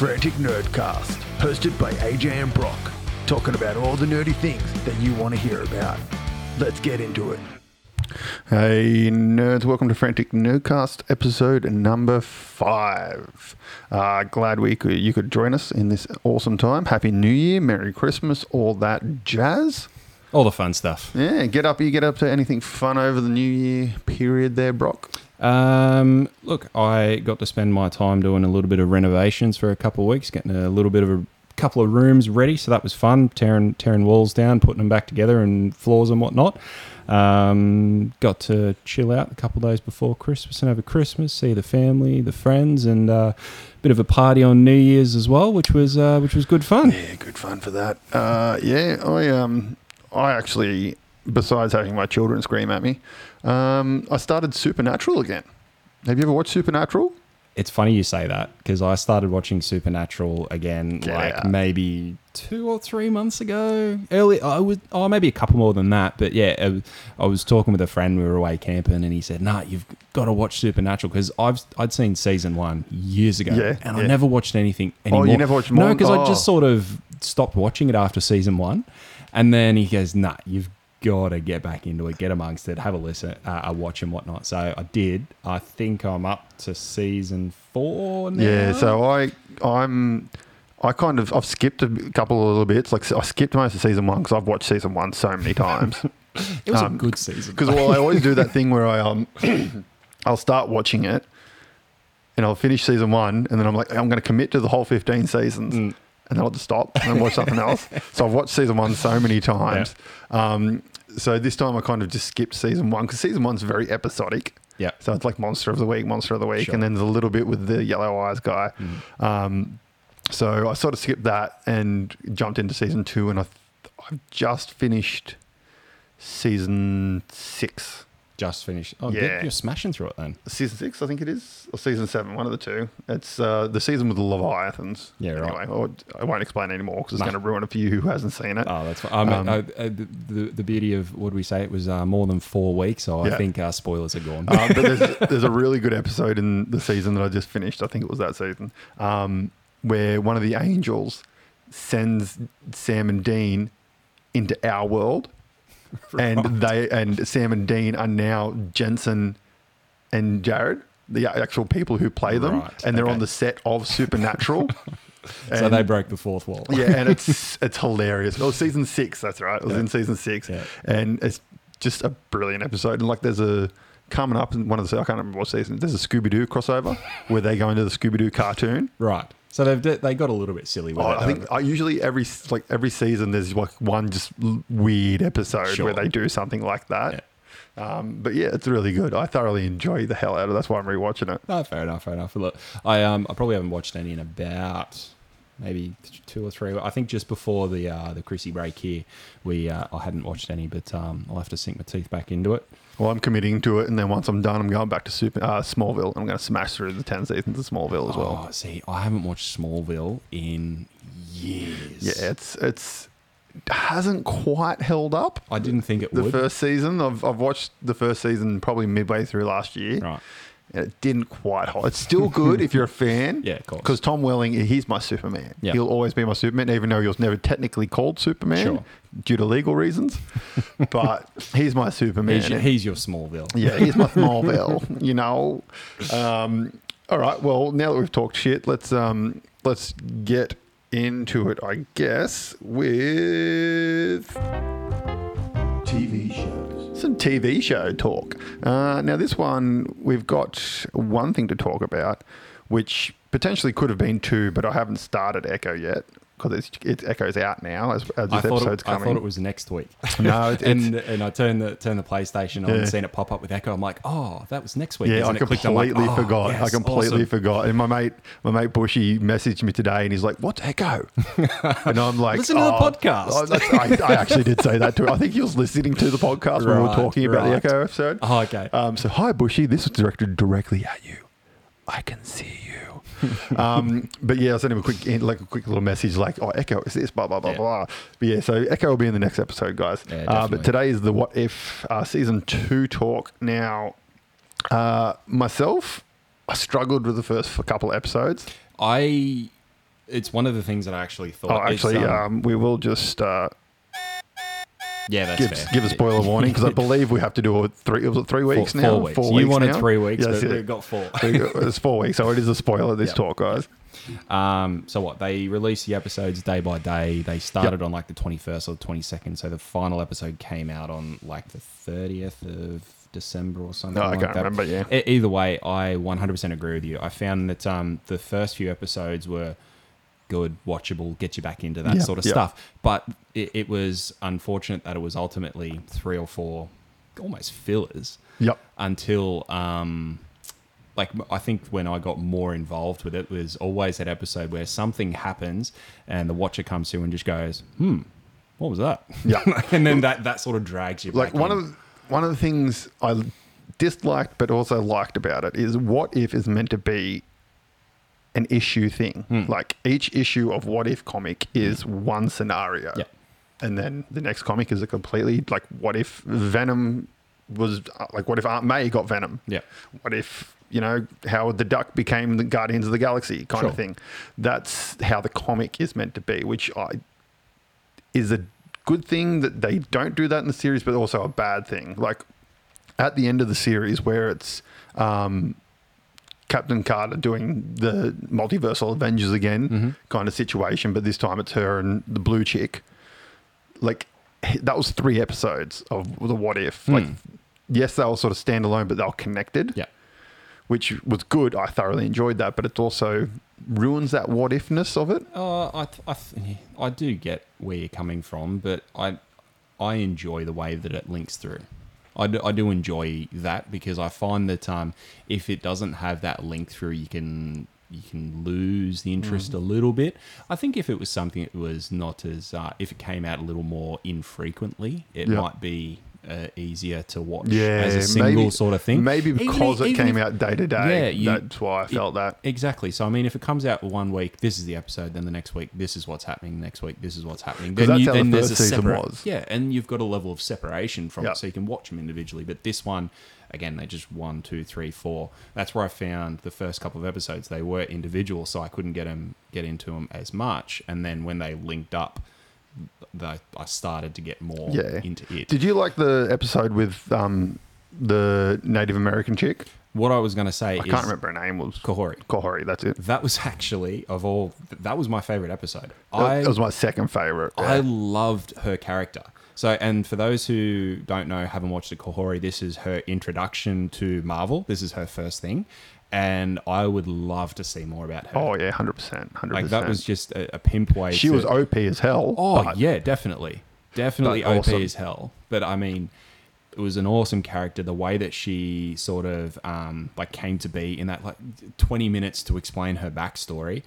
Frantic Nerdcast, hosted by AJ and Brock, talking about all the nerdy things that you want to hear about. Let's get into it. Hey nerds, welcome to Frantic Nerdcast episode number five. Uh, glad we could, you could join us in this awesome time. Happy New Year, Merry Christmas, all that jazz. All the fun stuff. Yeah, get up. You get up to anything fun over the New Year period there, Brock? Um, look, I got to spend my time doing a little bit of renovations for a couple of weeks, getting a little bit of a couple of rooms ready. So that was fun, tearing tearing walls down, putting them back together, and floors and whatnot. Um, got to chill out a couple days before Christmas and over Christmas, see the family, the friends, and uh, a bit of a party on New Year's as well, which was uh, which was good fun. Yeah, good fun for that. Uh, yeah, I um, I actually, besides having my children scream at me, um, I started Supernatural again. Have you ever watched Supernatural? It's funny you say that because I started watching Supernatural again Get like out. maybe two or three months ago. Early, I was oh maybe a couple more than that, but yeah, I was talking with a friend. We were away camping, and he said, "Nah, you've got to watch Supernatural because I've I'd seen season one years ago, Yeah, and yeah. I never watched anything anymore. you never watched No, more? because I just Oh. sort of stopped watching it after season one, and then he goes, "Nah, you've." Got to get back into it, get amongst it, have a listen, uh, a watch and whatnot. So I did. I think I'm up to season four now. Yeah, so I I'm I kind of I've skipped a couple of little bits. Like I skipped most of season one because I've watched season one so many times. It was Um, a good season. Because well, I always do that thing where I um I'll start watching it and I'll finish season one and then I'm like I'm going to commit to the whole 15 seasons. Mm. And then I'll just stop and watch something else. So I've watched season one so many times. Um, so this time I kind of just skipped season one because season one's very episodic. yeah. So it's like Monster of the Week, Monster of the Week, Sure. and then there's a little bit with the Yellow Eyes guy. Um, so I sort of skipped that and jumped into season two, and I I've just finished season six. Just finished. Oh, Yeah. You're smashing through it then. Season six, I think it is, or season seven, one of the two. It's uh, the season with the Leviathans. Yeah, right. Anyway, I won't explain anymore because it's Nah. going to ruin it for you who hasn't seen it. Oh, that's fine. I mean, Um, uh, uh, the, the, the beauty of, what do we say? It was uh, more than four weeks, so Yeah. I think our spoilers are gone. um, but there's, there's a really good episode in the season that I just finished. I think it was that season, um, where one of the angels sends Sam and Dean into our world, and they and Sam and Dean are now Jensen and Jared, the actual people who play them, Right, and they're on the set of Supernatural. so And- they broke the fourth wall. yeah, and it's it's hilarious. Well, season six, that's right. It was Yeah. in season six, Yeah. and it's just a brilliant episode. And like, there's a coming up in one of the I can't remember what season. There's a Scooby Doo crossover where they go into the Scooby Doo cartoon. Right. So they've they got a little bit silly with Oh, it. I think I usually every like every season there's like one just weird episode Sure. where they do something like that. Um, but yeah, it's really good. I thoroughly enjoy the hell out of. it. That's why I'm rewatching it. No, fair enough, fair enough. Look, I um, I probably haven't watched any in about maybe two or three. I think just before the uh, the Chrissy break here, we uh, I hadn't watched any, but um, I'll have to sink my teeth back into it. Well, I'm committing to it, and then once I'm done, I'm going back to Super uh, Smallville. I'm going to smash through the ten seasons of Smallville as well. Oh, see, I haven't watched Smallville in years. Yeah, it's it's hasn't quite held up. I didn't think it would The would. first season, I've, I've watched the first season probably midway through last year. Right. And it didn't quite hold. It's still good if you're a fan. Yeah, of course. Because Tom Welling, he's my Superman. Yeah. He'll always be my Superman, even though he was never technically called Superman Sure. due to legal reasons. but he's my Superman. He's, your- he's your Smallville. Yeah, he's my Smallville. you know. Um, all right. Well, now that we've talked shit, let's um, let's get into it. I guess with TV shows. Some TV show talk. Uh, now, this one we've got one thing to talk about, which potentially could have been two, but I haven't started Echo yet because it it's Echo's out now as, as this I thought, episode's it, I coming. thought it was next week. No, it- and and I turned the turned the PlayStation on Yeah. and seen it pop up with Echo. I'm like, oh, that was next week. Yeah, I I'm like, completely oh, forgot. I completely awesome. forgot. And my mate, my mate Bushy messaged me today, and he's like, "What's Echo?" and I'm like, Listen to the "Oh." podcast. Oh, I, I actually did say that to him. I think he was listening to the podcast when we were Right, talking about the. Echo episode. Oh, okay. Um, so, hi, Bushy. This was directed directly at you. I can see you. um, but yeah, I sent him a quick, like a quick little message, like, "Oh, Echo is this?" Blah blah blah Yeah. blah. But yeah, so Echo will be in the next episode, guys. Yeah, uh, but today is the What If uh, season two talk. Now, uh, myself, I struggled with the first couple episodes. I it's one of the things that I actually thought. Oh, actually, um, um, we will just uh, yeah, that's give fair. give a spoiler warning because I believe we have to do it three. Was it three Four, weeks now? four weeks. you wanted now? three weeks, Yes, but yeah. we've got four. it's four weeks, so it is a spoiler. This Yep. talk, guys. Um, so what? They released the episodes day by day. They started on like the twenty first or twenty second. So the final episode came out on like the thirtieth of December or something. No, I like can't that. remember. Yeah, either way, I one hundred percent agree with you. I found that um, the first few episodes were good, watchable, get you back into that Yeah, sort of yeah. stuff. But it, it was unfortunate that it was ultimately three or four almost fillers yep. until um like I think when I got more involved with it was always that episode where something happens and the watcher comes through and just goes, "Hmm, what was that?" Yeah. and then that that sort of drags you like back one in. of the, one of the things I disliked but also liked about it is what if is meant to be an issue thing. Hmm. Like each issue of what if comic is one scenario. And then the next comic is a completely like what if Venom was like what if Aunt May got Venom? Yeah. What if you know Howard the Duck became the Guardians of the Galaxy kind Sure. of thing? That's how the comic is meant to be, which I is a good thing that they don't do that in the series, but also a bad thing. Like at the end of the series, where it's um, Captain Carter doing the multiversal Avengers again Mhm. kind of situation, but this time it's her and the blue chick. Like that was three episodes of the what if. Like Hmm. yes, they were sort of standalone, but they were connected Yeah. which was good. I thoroughly enjoyed that, but it also ruins that what ifness of it. Uh, I, th- I, th- I do get where you're coming from, but I, I enjoy the way that it links through. I do, I do enjoy that because I find that um, if it doesn't have that link through, you can you can lose the interest a little bit. I think if it was something that was not as uh, if it came out a little more infrequently, it Yeah. might be uh, easier to watch Yeah, as a single maybe- sort of thing. Maybe because i- it even came if- out day to Yeah, day. you- that's why I felt that. Exactly. So I mean, if it comes out one week, this is the episode. Then the next week, this is what's happening. Next week, this is what's happening. Then, that's you, how the then there's first a season separate, was. yeah, and you've got a level of separation from Yeah. it, so you can watch them individually. But this one, again, they just one, two, three, four. That's where I found the first couple of episodes they were individual, so I couldn't get them get into them as much. And then when they linked up, the, I started to get more Yeah. into it. Did you like the episode with um, the Native American chick? what I was going to say I is can't remember her name. Was Kahhori. Kahhori? That's it. That was actually of all. That was my favorite episode. That, I that was my second favorite. I loved her character. So, and for those who don't know, haven't watched the Kahhori, this is her introduction to Marvel. This is her first thing, and I would love to see more about her. oh yeah, hundred percent, hundred like percent. that was just a, a pimp way. She to- was OP as hell. Oh but yeah, definitely, definitely OP awesome. as hell. But I mean, it was an awesome character. The way that she sort of um, like came to be in that like twenty minutes to explain her backstory.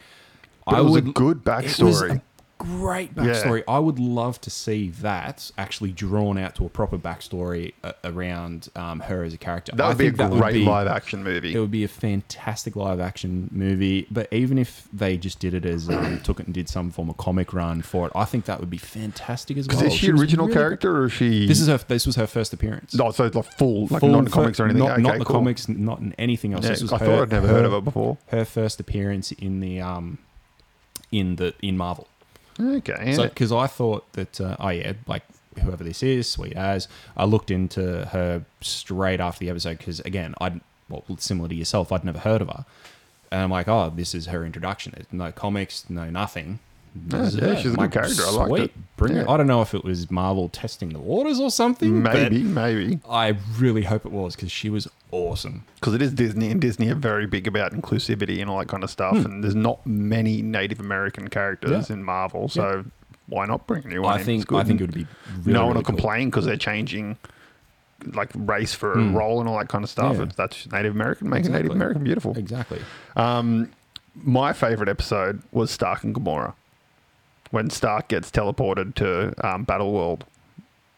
But it was a good It was backstory. great Yeah. backstory. I would love to see that actually drawn out to a proper backstory uh, around um, her as a character. That I would be a great be- live action movie. It would be a fantastic live action movie. But even if they just did it as um, took it and did some form of comic run for it, I think that would be fantastic as well. Is she was original really good. character or is she? This is her. This was her first appearance. no, so like full, like Full non comics or anything. Not, okay, not the cool. comics, not in anything else. Yeah, this was I her, thought I'd never her, heard of her before. Her first appearance in the um, in the in Marvel. Okay, So because I thought that uh, oh yeah, like whoever this is, sweet as. I looked into her straight after the episode because again, I'd well similar to yourself, I'd never heard of her, and I'm like, oh, this is her introduction. There's no comics, no nothing. Yeah, yeah, she's a good character. I liked sweet, it. Bring it. Yeah. I don't know if it was Marvel testing the waters or something. but maybe, maybe I really hope it was because she was awesome. because it is Disney, and Disney are very big about inclusivity and all that kind of stuff. And there's not many Native American characters Hmm. In Marvel, so why not bring a new one? I in? think good. I think it would be really, no one really will cool. complain because they're changing like race for a Hmm. role and all that kind of stuff. Yeah. That's Native American, make a Native Exactly. American beautiful. Exactly. Um, my favorite episode was Stark and Gamora when Stark gets teleported to um, Battle World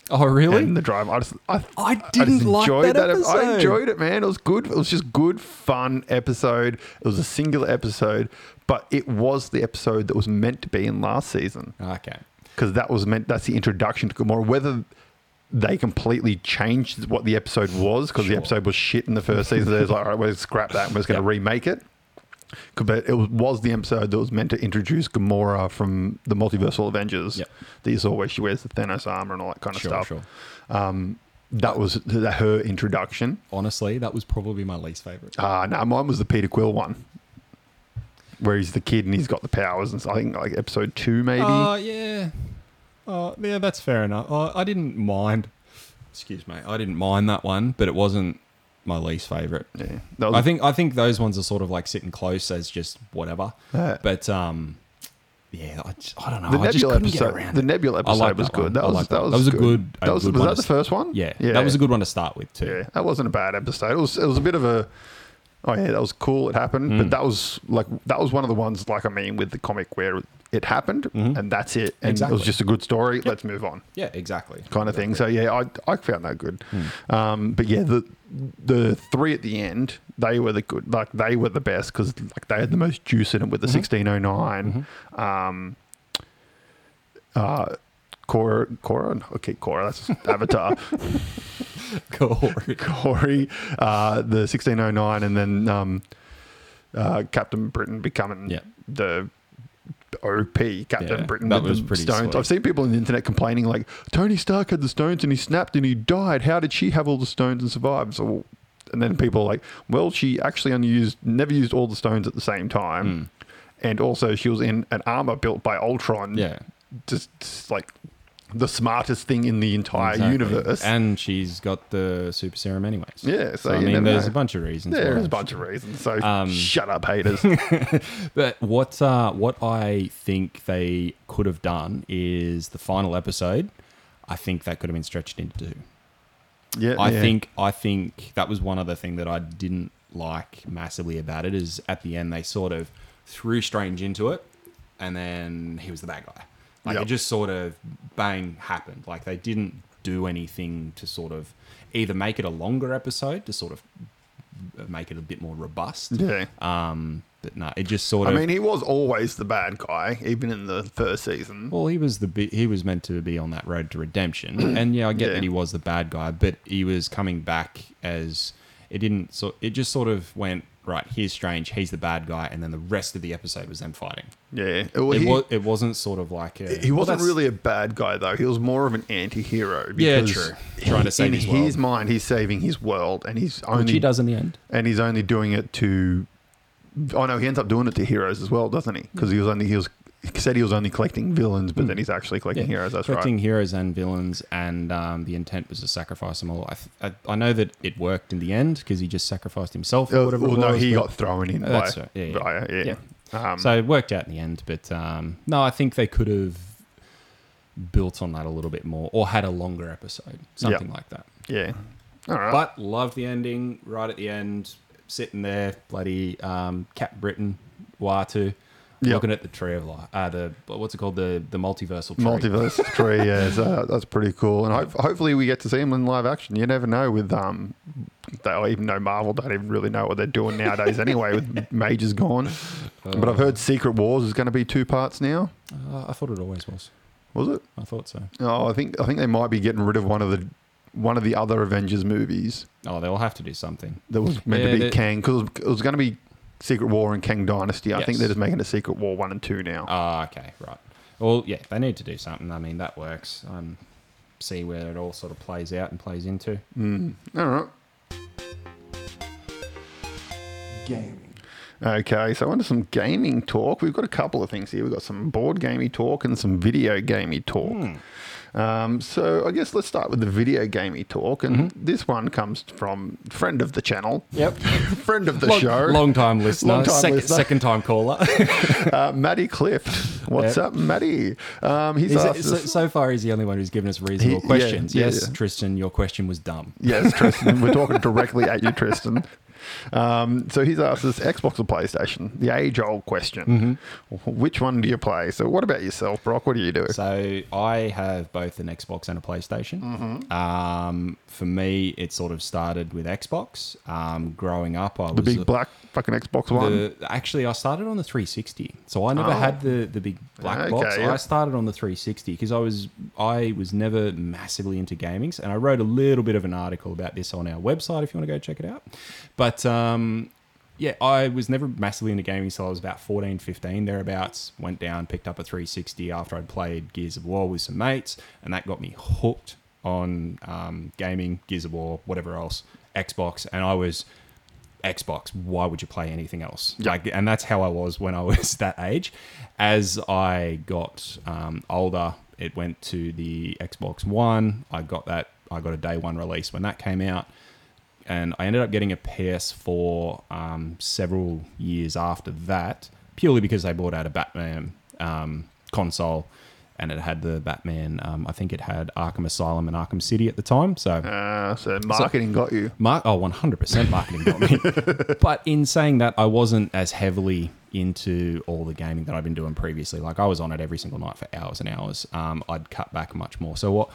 Oh really? and the drive. I just, I, I didn't like that ep- I enjoyed it, man. It was good. It was just good, fun episode. It was a singular episode, but it was the episode that was meant to be in last season okay. because that was meant. That's the introduction to Gamora. Whether they completely changed what the episode was because the episode was shit in the first season. There's like, all right, we'll scrap that and we're just going to Yep. remake it. But it was, the episode that was meant to introduce Gamora from the Multiversal Avengers. Yep. That you saw where she wears the Thanos armor and all that kind of Sure, stuff. sure. Um, that was th- her introduction. Honestly, that was probably my least favorite. Ah, no, mine was the Peter Quill one, where he's the kid and he's got the powers. And so I think like episode two, maybe. Oh yeah, oh yeah, that's fair enough. Oh, I didn't mind. Excuse me, I didn't mind that one, but it wasn't my least favorite. yeah, was I think I think those ones are sort of like sitting close as just whatever. Yeah. But um, yeah, I, just, I don't know. the I Nebula episode. around The. Nebula episode was good. That was that that. was That was a good. That was, good was that the first one? Yeah, yeah, that was a good one to start with too. Yeah, that wasn't a bad episode. It was it was a bit of a oh yeah, that was cool. It happened, Mm. but that was like that was one of the ones like I mean with the comic where it happened Mhm. and that's it, and it was just a good story. Let's move on, Yeah, exactly. kind of thing. So yeah, I I found that good. Hmm. Um, but yeah, the the three at the end they were the good, like they were the best because like they had the most juice in it with the Mhm. sixteen oh nine. Um, uh, Cora, Cora, okay, Cora, that's Avatar. Corey. Corey, uh, the 1609, and then um, uh, Captain Britain becoming Yeah. the OP Captain Yeah, Britain. that with was the pretty stones. sweet. I've seen people on the internet complaining like Tony Stark had the stones and he snapped and he died. How did she have all the stones and survive? So, and then people are like, well, she actually only used, never used all the stones at the same time, Mm. and also she was in an armor built by Ultron. Yeah. just, just like the smartest thing in the entire exactly. universe. and she's got the super serum anyways. Yeah, so I you mean, there's know. a bunch of reasons. There's a bunch of reasons. So Um, shut up, haters. But what uh, what I think they could have done is the final episode. I think that could have been stretched into two. yeah, I yeah. think I think that was one other thing that I didn't like massively about it is at the end they sort of threw Strange into it, and then he was the bad guy. Like Yep. it just sort of bang happened. Like they didn't do anything to sort of either make it a longer episode to sort of make it a bit more robust. Yeah. Um, but no, it just sort of. I mean, he was always the bad guy, even in the first season. Well, he was the bi- he was meant to be on that road to redemption, and yeah, I get Yeah. that he was the bad guy, but he was coming back as it didn't. So it just sort of went right. Here's Strange, he's the bad guy, and then the rest of the episode was them fighting. Yeah. Well, it he, was it wasn't sort of like a, he wasn't that's- really a bad guy, though. He was more of an anti hero. Yeah, true. Trying to save in his his mind, he's saving his world, and he's which only he does in the end. and he's only doing it to. Oh no, he ends up doing it to heroes as well, doesn't he? Because he was only he was he said he was only collecting villains, but then he's actually collecting heroes. That's right. collecting right. heroes and villains, and um, the intent was to sacrifice them all. I, th- I, I know that it worked in the end because he just sacrificed himself or Uh, whatever. well, it no, was, he but- got thrown in. That's by, right. Yeah, yeah. by- yeah. Um, so it worked out in the end, but um, no, I think they could have built on that a little bit more, or had a longer episode, something like that. yeah. All right. But love the ending. Right at the end, sitting there, bloody um, Cap Britain, Uatu, Yep. looking at the tree of life. Uh, the what's it called? The the multiversal tree. Multiverse tree, yeah, so that's pretty cool. And ho- hopefully we get to see him in live action. You never know with um, they even though Marvel don't even really know what they're doing nowadays anyway. With Majors gone, but I've heard Secret Wars is going to be two parts now. Uh, I thought it always was. Was it? I thought so. Oh, I think I think they might be getting rid of one of the one of the other Avengers movies Oh, they'll have to do something. that was meant Yeah, to be they- Kang because it was going to be Secret War and Kang Dynasty. I think Yes. they're just making a Secret War one and two now. Ah, okay, right. Well, yeah, they need to do something. I mean, that works. Um, see where it all sort of plays out and plays into. Mm. All right. Gaming. Okay, so on to some gaming talk. We've got a couple of things here. We've got some board gamey talk and some video gamey talk. Um, so I guess let's start with the video gamey talk. And Mm-hmm. this one comes from friend of the channel, Yep. friend of the long, show, Long time listener. Long-time sec- listener. Second time caller. uh, Matty Clift. What's Yep. up, Matty? Um, he's Is it- asked so, so far, he's the only one who's given us reasonable He- questions. yeah, yes, yeah. Tristan, your question was dumb. Yes, Tristan. We're talking directly at you, Tristan. Um, so he's asked us Xbox or PlayStation, the age old question. Which one do you play? So, what about yourself, Brock? What do you do? So I have both an Xbox and a PlayStation. Mm-hmm. Um, for me, it sort of started with Xbox. Um, growing up, I the was big black fucking Xbox One? The, actually, I started on the 360, so I never Oh. had the, the big black Okay, box. I started on the 360 because I was I was never massively into gamings, and I wrote a little bit of an article about this on our website if you want to go check it out. But um, yeah, I was never massively into gaming until I was about 14, 15, thereabouts. Went down, picked up a 360 after I'd played Gears of War with some mates, and that got me hooked on um, gaming, Gears of War, whatever else, Xbox, and I was Xbox. Why would you play anything else? Like, and that's how I was when I was that age. As I got um, older, it went to the Xbox One. I got that. I got a day one release when that came out and I ended up getting a PS4 um, several years after that, purely because they brought out a Batman um, console, and it had the Batman. Um, I think it had Arkham Asylum and Arkham City at the time. So, Uh, so marketing got you. Mar- oh, 100% marketing got me. but in saying that, I wasn't as heavily into all the gaming that I've been doing previously. Like I was on it every single night for hours and hours. Um, I'd cut back much more. So what?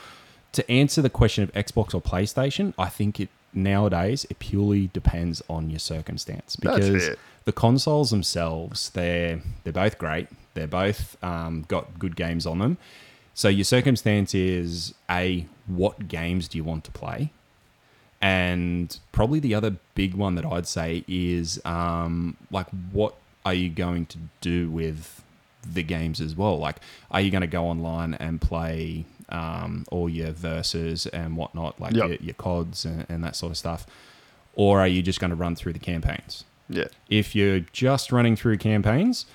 To answer the question of Xbox or PlayStation, I think it nowadays it purely depends on your circumstance because the consoles themselves they're they're both great. They're both um, got good games on them. So your circumstance is a what games do you want to play? And probably the other big one that I'd say is um, like, what are you going to do with the games as well? Like, are you going to go online and play um, all your verses and whatnot, like Yep. your, your CODs and, and that sort of stuff? Or are you just going to run through the campaigns? Yeah. If you're just running through campaigns,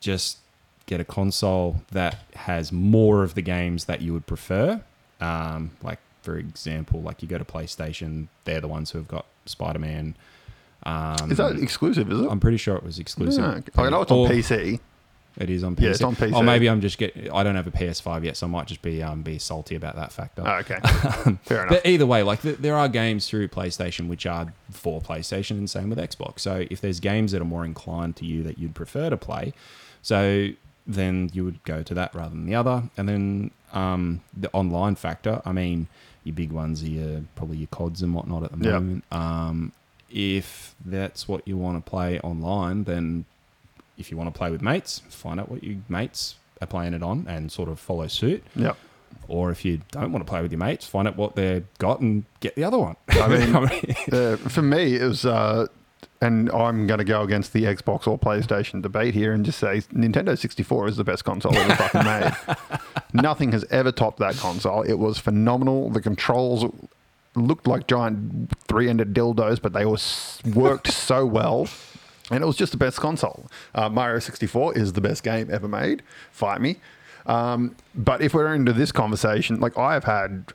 just get a console that has more of the games that you would prefer. Um, like, for example, like you go to PlayStation, they're the ones who have got Spider Man. Um, Is that exclusive, is it? I'm pretty sure it was exclusive. Yeah. I know it's on Or- PC. It is on PC. Yeah, it's on PC. Or maybe I'm just get. I don't have a PS5 yet, so I might just be um, be salty about that factor. Oh, okay. Fair enough. But either way, like th- there are games through PlayStation which are for PlayStation, and same with Xbox. So if there's games that are more inclined to you that you'd prefer to play, so then you would go to that rather than the other. And then um, the online factor. I mean, your big ones are your, probably your CODs and whatnot at the Yep. moment. Um, if that's what you want to play online, then if you want to play with mates, find out what your mates are playing it on and sort of follow suit. Yep. Or if you don't want to play with your mates, find out what they've got and get the other one. I mean, uh, for me, it was, uh, and I'm going to go against the Xbox or PlayStation debate here and just say Nintendo 64 is the best console ever fucking made. Nothing has ever topped that console. It was phenomenal. The controls looked like giant three-ended dildos, but they were worked so well. And it was just the best console. Uh, Mario 64 is the best game ever made. Fight me. Um, but if we're into this conversation, like I have had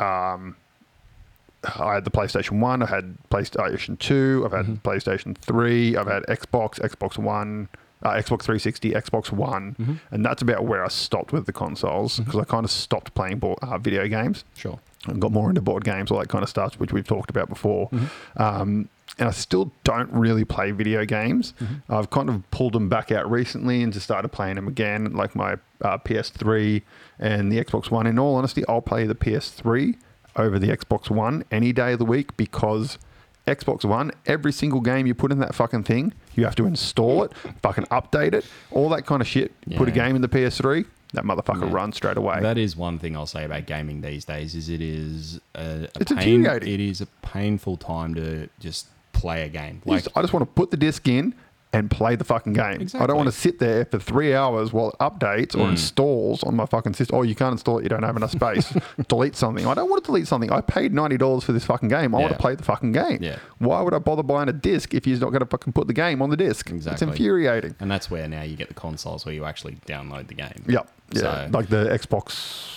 I had the PlayStation One, I had PlayStation Two, I've had Mm-hmm. PlayStation Three, I've had Xbox, Xbox One, uh, Xbox 360, Xbox One, Mm-hmm. and that's about where I stopped with the consoles because I kind of stopped playing board, uh, video games sure. and got more into board games, all that kind of stuff, which we've talked about before. Mm-hmm. Um, and I still don't really play video games. Mm-hmm. I've kind of pulled them back out recently and just started playing them again, like my uh, PS3 and the Xbox One. In all honesty, I'll play the PS3 over the Xbox One any day of the week because Xbox One, every single game you put in that fucking thing, you have to install it, fucking update it, all that kind of shit. Put a game in the PS3, that motherfucker Yeah. runs straight away. That is one thing I'll say about gaming these days is it is a, a It's pain. It is a painful time to just play a game. Like I just want to put the disc in and play the fucking game. I don't want to sit there for three hours while it updates or Mm. installs on my fucking system. Oh, you can't install it. You don't have enough space. delete something. I don't want to delete something. I paid ninety dollars for this fucking game. I want to play the fucking game. Yeah. Why would I bother buying a disc if you're not going to fucking put the game on the disc? Exactly. It's infuriating. and that's where now you get the consoles where you actually download the game. Yep. Yeah. So- like the Xbox.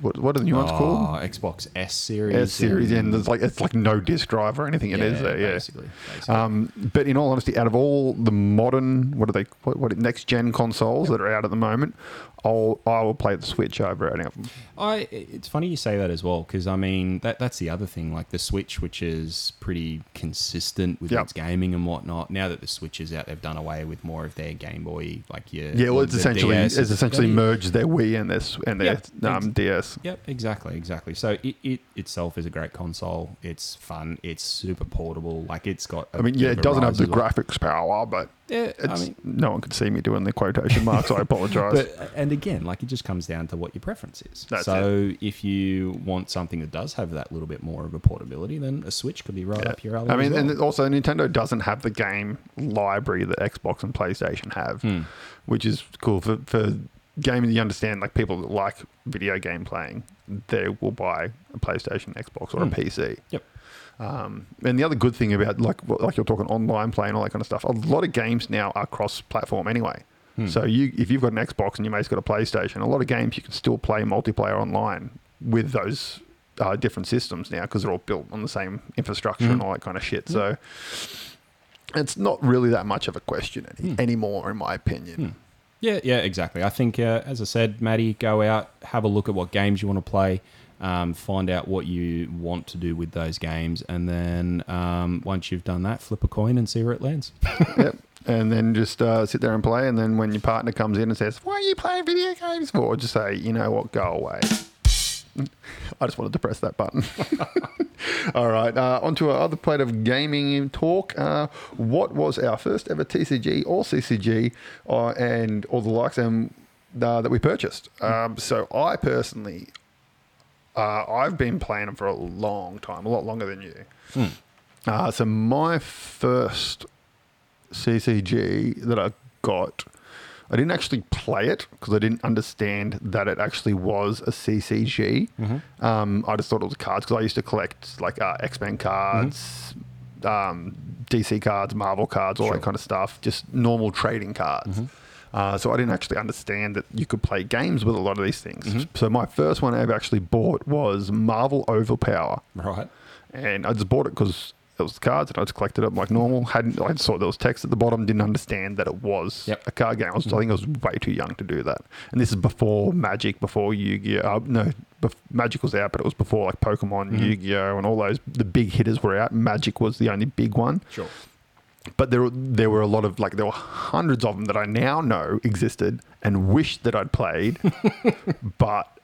What, what are the new ones called? Xbox S series. S series, and there's like it's like no disc drive or anything. It is there, yeah. basically. basically. Um, but in all honesty, out of all the modern, what are they, what, what next gen consoles that are out at the moment, I'll I will play the Switch over any of them. I it's funny you say that as well because I mean that that's the other thing like the Switch which is pretty consistent with Yep. its gaming and whatnot. Now that the Switch is out, they've done away with more of their Game Boy like your Yeah, well, it's essentially DS. it's essentially merged their Wii and their and their Yeah, um, DS. Yep, exactly, exactly. So it, it itself is a great console. It's fun. It's super portable. Like it's got. I mean, yeah, it doesn't have the graphics power, but Yeah, I mean, no one could see me doing the quotation marks. I apologize. but and again, like it just comes down to what your preference is. That's so if you want something that does have that little bit more of a portability, then a Switch could be right up your alley. I mean, well. and also Nintendo doesn't have the game library that Xbox and PlayStation have, Hmm. which is cool for for gaming. You understand, like people that like video game playing, they will buy a PlayStation, Xbox, or Hmm. a PC. Yep. Um, and the other good thing about like like you're talking online play and all that kind of stuff, a lot of games now are cross-platform anyway. Hmm. So you, if you've got an Xbox and your mate's got a PlayStation, a lot of games you can still play multiplayer online with those uh, different systems now because they're all built on the same infrastructure and Mhm. all that kind of shit. So it's not really that much of a question any, Hmm. anymore, in my opinion. Yeah, yeah, exactly. I think, uh, as I said, Maddie, go out, have a look at what games you want to play, um, find out what you want to do with those games, and then um, once you've done that, flip a coin and see where it lands. yep. And then just uh, sit there and play. And then when your partner comes in and says, "Why are you playing video games for?" just say, "You know what? Go away." I just wanted to press that button. All right, uh, on to our other plate of gaming talk. Uh, what was our first ever TCG or CCG uh, and all the likes um, uh, that we purchased? Um, so I personally, uh, I've been playing them for a long time, a lot longer than you. Hmm. Uh, so my first CCG that I got, I didn't actually play it because I didn't understand that it actually was a CCG. Mm-hmm. Um, I just thought it was cards because I used to collect like uh, X Men cards, um, DC cards, Marvel cards, all Sure. that kind of stuff. Just normal trading cards. Uh, so I didn't actually understand that you could play games with a lot of these things. So my first one I ever actually bought was Marvel Overpower Right. and I just bought it because was cards, and I just collected them like normal. Hadn't I saw there was text at the bottom, didn't understand that it was Yep. a card game. I, was, I think I was way too young to do that. And this is before Magic, before Yu-Gi-Oh. Uh, no, bef- Magic was out, but it was before like Pokemon, Mhm. Yu-Gi-Oh, and all those the big hitters were out. Magic was the only big one, Sure. but there were, there were a lot of like there were hundreds of them that I now know existed and wish that I'd played, but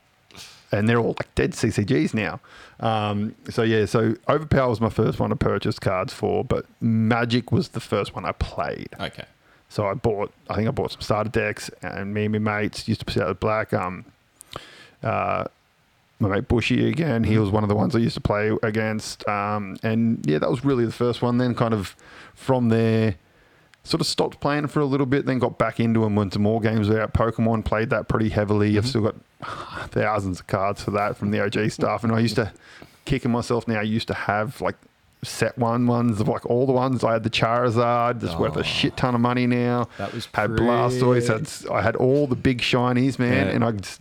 and they're all like dead CCGs now. Um, so yeah, so Overpower was my first one to purchase cards for, but Magic was the first one I played. Okay. So I bought, I think I bought some starter decks, and me and my mates used to play out black. Um, uh, my mate Bushy again, he was one of the ones I used to play against, um, and yeah, that was really the first one. Then kind of from there, sort of stopped playing for a little bit, then got back into them when some more games were out. Pokemon played that pretty heavily. I've mm-hmm. still got thousands of cards for that from the OG stuff, and I used to kicking myself now. I used to have like set one ones of like all the ones. I had the Charizard, that's worth Oh. a shit ton of money now. That was Had pretty- Blastoise, had I had all the big shinies, man, Yeah. and I just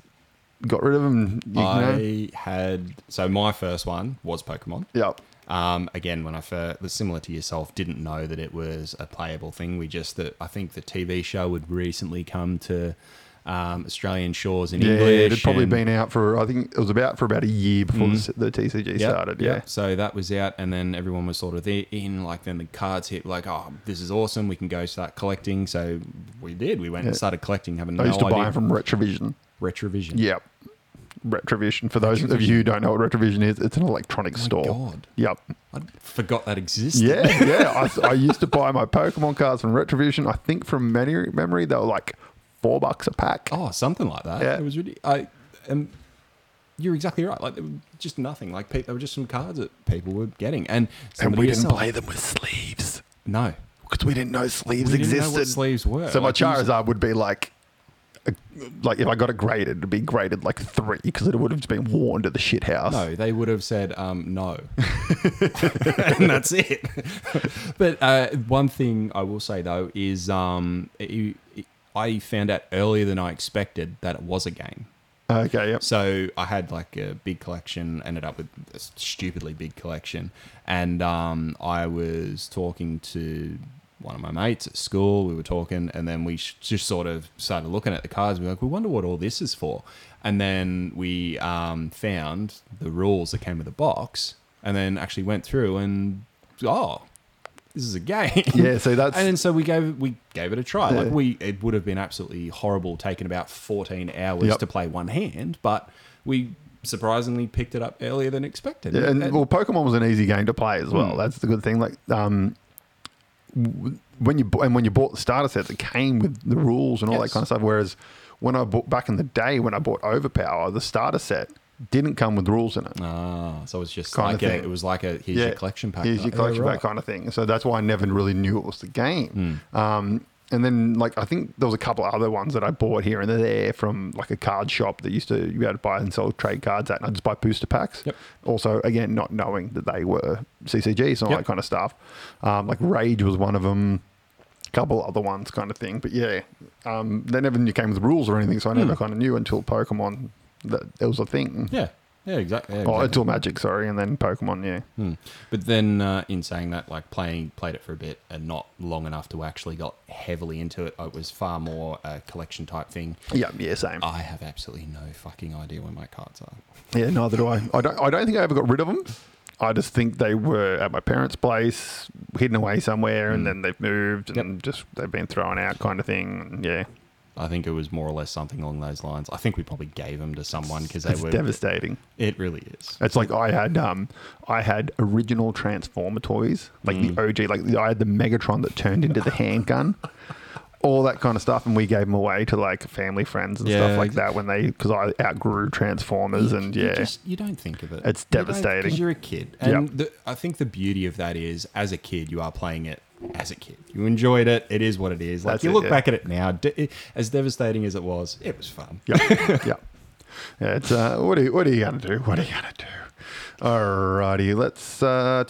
got rid of them. You know? I had so my first one was Pokemon. Yep. Um, again, when I first, was similar to yourself, didn't know that it was a playable thing. We just that I think the TV show had recently come to um, Australian shores in Yeah, English. it had probably been out for I think it was about for about a year before Mhm. the, the TCG Yep, started. Yeah. yep. So that was out, and then everyone was sort of there in. Like then the cards hit. Like, oh, this is awesome. We can go start collecting. So we did. We went and started collecting. Having I no used to idea. buy them from Retravision. Retravision. Yep. Retravision. For those of you who don't know what Retravision is, it's an electronic Oh my store. God, Yep. I forgot that existed. Yeah, yeah. I, I used to buy my Pokemon cards from Retravision. I think from memory, memory they were like four bucks a pack. Oh, something like that. Yeah. It was really. I. Um, you're exactly right. Like, just nothing. Like, pe- they were just some cards that people were getting, and and we didn't play them with sleeves No, because we didn't know sleeves we didn't existed. know what sleeves were. so my Like, usually- Charizard would be like, like if I got it graded, it'd be graded like three because it would have just been worn to the shit house. No, they would have said um, no, and that's it. but uh, one thing I will say though is um, it- it- I found out earlier than I expected that it was a game. Okay. Yep. So I had like a big collection, ended up with a stupidly big collection, and um, I was talking to one of my mates at school. We were talking, and then we sh- just sort of started looking at the cards. We were like, we wonder what all this is for, and then we um, found the rules that came with the box, and then actually went through and oh, this is a game. Yeah. So that's And then so we gave we gave it a try. Yeah. Like we, it would have been absolutely horrible, taking about fourteen hours Yep. to play one hand, but we surprisingly picked it up earlier than expected. Yeah, and well, Pokemon was an easy game to play as well. Mm. That's the good thing. Like, um, when you and when you bought the starter sets, it came with the rules and all that kind of stuff. Whereas when I bought back in the day, when I bought Overpower, the starter set didn't come with rules in it. Ah, so it's just Kind of like a, it was like a here's your collection pack. Here's your Oh, collection right. pack kind of thing. So that's why I never really knew it was the game. Hmm. Um, and then, like, I think there was a couple other ones that I bought here and there from like a card shop that used to you had to buy and sell trade cards at, and I just buy booster packs. Yep. Also, again, not knowing that they were CCGs and all Yep. that kind of stuff. Um, like Rage was one of them. A couple other ones, kind of thing. But yeah, um, they never knew came with rules or anything, so I never kind of knew until Pokemon that it was a thing. Yeah, yeah, exactly. Yeah, Oh, exactly. until Magic, sorry, and then Pokemon. Yeah. Hmm. But then, uh, in saying that, like playing, played it for a bit and not long enough to actually got heavily into it. It was far more a collection type thing. Yeah, yeah, same. I have absolutely no fucking idea where my cards are. Yeah, neither do I. I don't. I don't think I ever got rid of them. I just think they were at my parents' place, hidden away somewhere, and Mm. then they've moved and Yep. just they've been thrown out, kind of thing. Yeah, I think it was more or less something along those lines. I think we probably gave them to someone because they it's were. devastating. It really is. It's like I had, um, I had original Transformer toys, like Mm. the OG, like the, I had the Megatron that turned into the handgun. All that kind of stuff, and we gave them away to like family friends and Yeah, stuff like that when they because I outgrew Transformers You- and you yeah, just, you don't think of it. It's devastating. because you're a kid, Yep. the, I think the beauty of that is, as a kid, you are playing it as a kid. You enjoyed it. It is what it is. Like That's you it, look yeah. back at it now, de- it- as devastating as it was, it was fun. yeah, yeah. Yeah, it's uh, what are you, what are you gonna do? What are you gonna do? Alrighty, let's uh,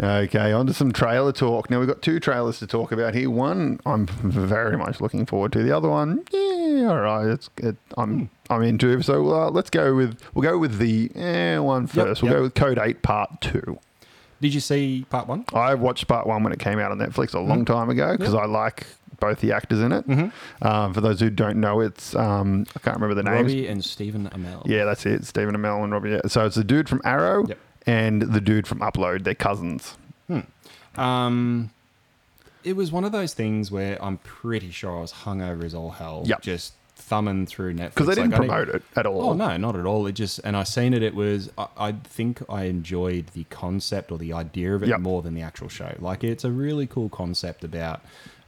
okay, on to some trailer talk. Now we've got two trailers to talk about here. One I'm very much looking forward to. The other one, yeah, all right, it's it, I'm I'm into. So uh, let's go with we'll go with the eh, one first. we'll yep. go with Code Eight Part Two. Did you see part one? I watched part one when it came out on Netflix a long time ago because I like both the actors in it. Um, for those who don't know, it's um, I can't remember the names. Robbie and Stephen Amell. Yeah, that's it. Stephen Amell and Robbie. So it's the dude from Arrow Yep. And the dude from Upload. They're cousins. Um, it was one of those things where I'm pretty sure I was hungover as all hell. Yep. Just thumbing through Netflix Because they didn't Like, promote it at all. Oh no, not at all. It just and I seen it. It was I, I think I enjoyed the concept or the idea of it Yep. more than the actual show. Like it's a really cool concept about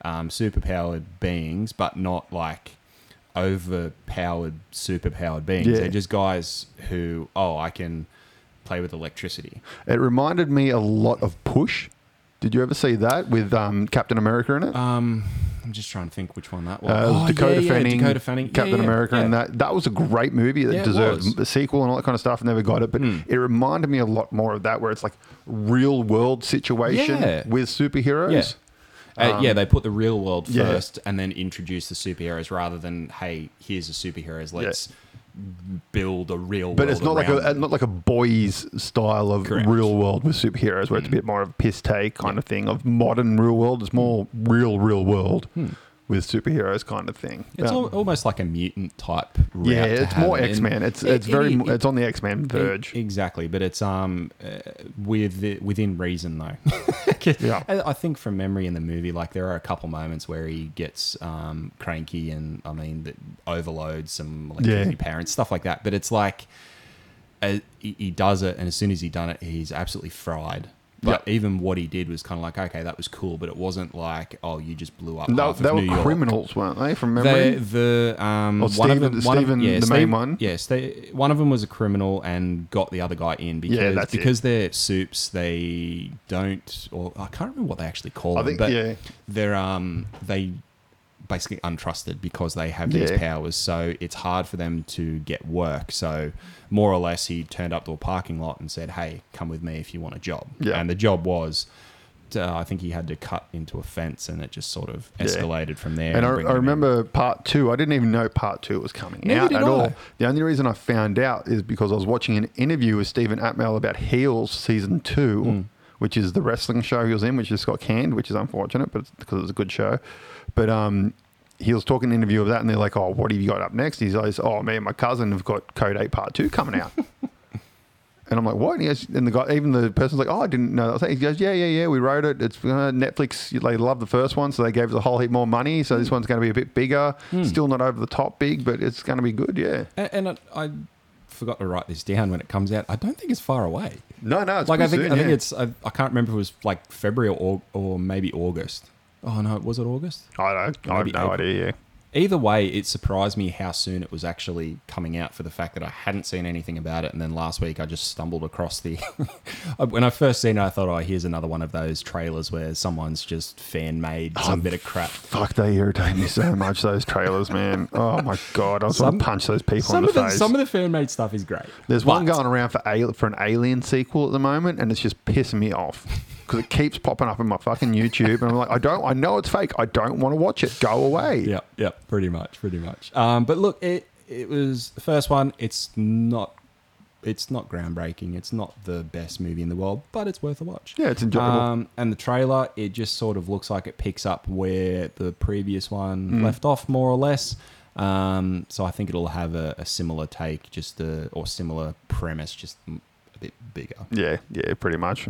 um, superpowered beings, but not like overpowered superpowered beings. Yeah. They're just guys who oh I can play with electricity. It reminded me a lot of Push. Did you ever see that with um, Captain America in it? Um, I'm just trying to think which one that was. Uh, Oh, Dakota, yeah, yeah, Fanning, Dakota Fanning, Captain yeah, America, yeah. and that that was a great movie that Yeah, deserved a sequel and all that kind of stuff. Never got it, but Mm. it reminded me a lot more of that, where it's like real world situation Yeah. with superheroes. Uh, Um, yeah, they put the real world yeah. first and then introduce the superheroes rather than hey, here's the superheroes. Let's build a real. But it's not like a them. Uh, not like a boys style of Correct. real world with superheroes, where it's a mm. bit more of a piss take kind of thing of modern real world. It's more mm. real real world hmm. With superheroes kind of thing. It's Um, al- almost like a mutant type. yeah, it's more X Men. It's it- it's very it- it's on the X Men verge. E- Exactly, but it's um uh, with within reason though. Yeah. I, I think from memory in the movie, like there are a couple moments where he gets um cranky and I mean that overloads some electricity Yeah. parents stuff like that. But it's like uh, he, he does it, and as soon as he done it, he's absolutely fried. But even what he did was kind of like, okay, that was cool, but it wasn't like, oh, you just blew up. No, half they of were New York. criminals, weren't they? From memory. The the um Or one of them, one of- yeah, the main one? Yes, they, one of them was a criminal and got the other guy in because Yeah, that's it. because they're soups. They don't, or I can't remember what they actually call I them, think but yeah. they're um they basically untrusted because they have these Yeah. powers. So it's hard for them to get work. So more or less, he turned up to a parking lot and said, "Hey, come with me if you want a job." Yeah. And the job was. Uh, I think he had to cut into a fence, and it just sort of Yeah. escalated from there. And I, I him in. remember part two. I didn't even know part two was coming out at I. all. The only reason I found out is because I was watching an interview with Stephen Amell about Heels season two, Hmm. which is the wrestling show he was in, which just got canned, which is unfortunate, but it's because it was a good show. But um, he was talking in an interview of that, and they're like, "Oh, what have you got up next?" He's like, "Oh, me and my cousin have got Code Eight Part Two coming out." And I'm like, what? And, he goes, and the guy, even the person's like, oh, I didn't know. that. He goes, yeah, yeah, yeah, we wrote it. It's uh, Netflix. They love the first one, so they gave us a whole heap more money. So this one's going to be a bit bigger. Still not over the top big, but it's going to be good. Yeah. And, and I, I forgot to write this down when it comes out. I don't think it's far away. No, no, it's like I think soon, I think it's I, I can't remember if it was like February or or maybe August. Oh no, was it August? I don't. I have no April. idea. Yeah. Either way, it surprised me how soon it was actually coming out for the fact that I hadn't seen anything about it. And then last week I just stumbled across the. when I first seen it, I thought, oh, here's another one of those trailers where someone's just fan made Oh, some bit of crap. Fuck, they irritate me so much. Those trailers, man. Oh my god, I just want to punch those people in Some the of the face. some of the fan made stuff is great. There's one going around for for an Alien sequel at the moment, and it's just pissing me off because it keeps popping up in my fucking YouTube, and I'm like, I don't, I know it's fake. I don't want to watch it. Go away. Yeah, yeah, pretty much, pretty much. Um, but look, it it was the first one. It's not it's not groundbreaking. It's not the best movie in the world, but it's worth a watch. Yeah, it's enjoyable. Um, and the trailer, it just sort of looks like it picks up where the previous one Mm. left off, more or less. Um, so I think it'll have a, a similar take, just a, or similar premise, just bit bigger. Yeah, yeah, pretty much.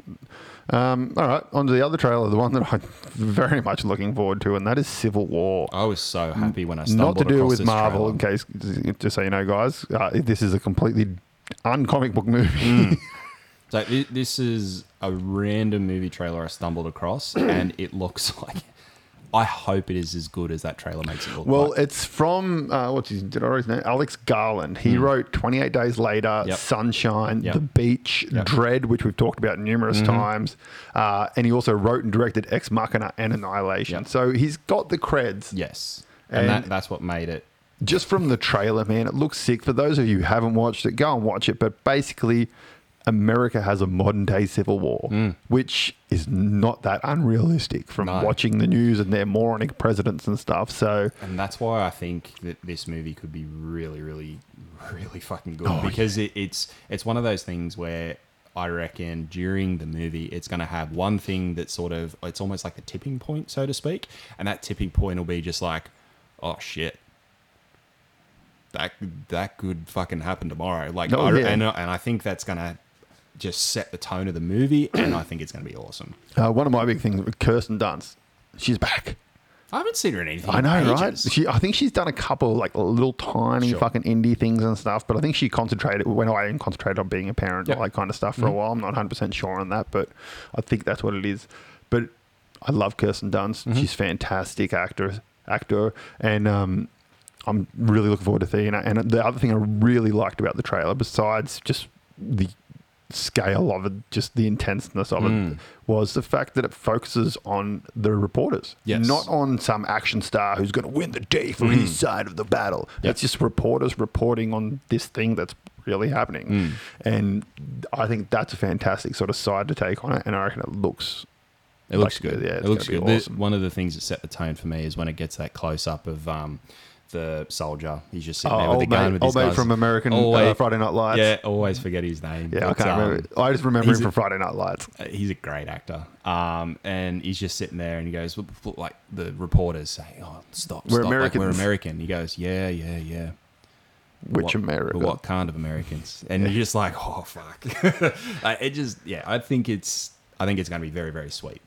Um, all right, on to the other trailer, the one that I'm very much looking forward to, and that is Civil War. I was so happy when I Not stumbled to do across with this Marvel, trailer. in case, just so you know, guys, uh, this is a completely uncomic book movie. Mm. So this is a random movie trailer I stumbled across, and it looks like. I hope it is as good as that trailer makes it look. Well, like. it's from uh, what's his? Did I write his name? Alex Garland. He wrote Twenty Eight Days Later. Yep. Sunshine, Yep. The Beach, Yep. Mm-hmm. Dredd, which we've talked about numerous times, uh, and he also wrote and directed Ex Machina and Annihilation. Yep. So he's got the creds. yes, and, and- that, that's what made it. Just from the trailer, man, it looks sick. For those of you who haven't watched it, go and watch it. But basically, America has a modern day civil war, which is not that unrealistic from Mm. No. watching the news and their moronic presidents and stuff. So And that's why I think that this movie could be really, really, really fucking good Oh, because it, it's it's one of those things where I reckon during the movie it's going to have one thing that sort of it's almost like the tipping point, so to speak, and that tipping point will be just like, oh shit. That that could fucking happen tomorrow. Like, Oh, I, yeah. and, and I think that's gonna just set the tone of the movie, and I think it's gonna be awesome. uh, one of my big things with Kirsten Dunst, she's back. I haven't seen her in anything. I know, right? She, I think she's done a couple like little tiny Sure. fucking indie things and stuff, but I think she concentrated went away and concentrated on being a parent, Yep. all that kind of stuff for a while. I'm not 100 percent sure on that, but I think that's what it is. But I love Kirsten Dunst; she's fantastic actor, actor, and um, I'm really looking forward to seeing it. And the other thing I really liked about the trailer, besides just the scale of it, just the intenseness of Mm. it, was the fact that it focuses on the reporters, Yes. not on some action star who's going to win the day for his side of the battle. Mm. Yep. It's just reporters reporting on this thing that's really happening. Mm. And I think that's a fantastic sort of side to take on it. And I reckon it looks. It looks like- good. Yeah, it's it looks good. be The- one of the things that set the tone for me is when it gets that close up of um, the soldier. He's just sitting Oh, there with the gun mate, with old his mate from American uh, Friday Night Lights. Yeah, always forget his name. Yeah, I can't um, remember. I just remember him from Friday Night Lights. uh, He's a great actor. Um, and he's just sitting there and he goes, like the reporters say, oh, stop, We're stop. Like, we're American. He goes, yeah, yeah, yeah. Which America? What kind of Americans? And you're just like, oh fuck. It just, yeah. I think it's, I think it's going to be very, very sweet.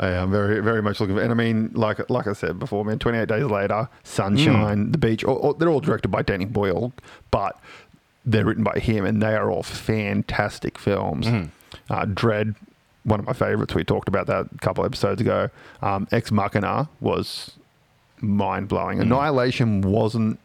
Yeah, I'm very, very much looking for. And I mean, like, like I said before, man. 28 days later, Sunshine, The Beach. All, all- they're all directed by Danny Boyle, but they're written by him, and they are all fantastic films. Uh, Dredd, one of my favorites. We talked about that a couple episodes ago. Um, Ex Machina was mind blowing. Annihilation wasn't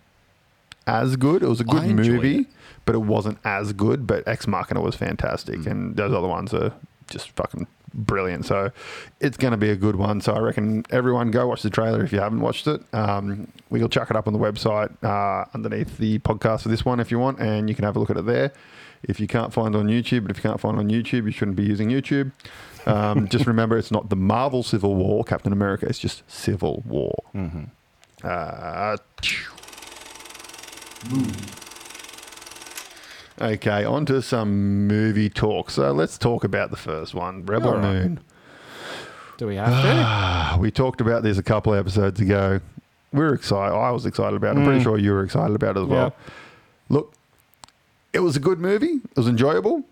as good. It was a good movie, it. but it wasn't as good. But Ex Machina was fantastic, and those other ones are just fucking brilliant. So it's going to be a good one. So I reckon everyone go watch the trailer if you haven't watched it. Um, we'll chuck it up on the website uh, underneath the podcast for this one if you want, and you can have a look at it there. If you can't find it on YouTube, but if you can't find on YouTube, you shouldn't be using YouTube. Um, just remember, it's not the Marvel Civil War, Captain America. It's just Civil War. Uh, Okay, on to some movie talk. So let's talk about the first one, Rebel right. Moon. Do we have to? Ah, we talked about this a couple of episodes ago. We were excited. I was excited about it. I'm pretty Mm. sure you were excited about it as well. Look, it was a good movie. It was enjoyable,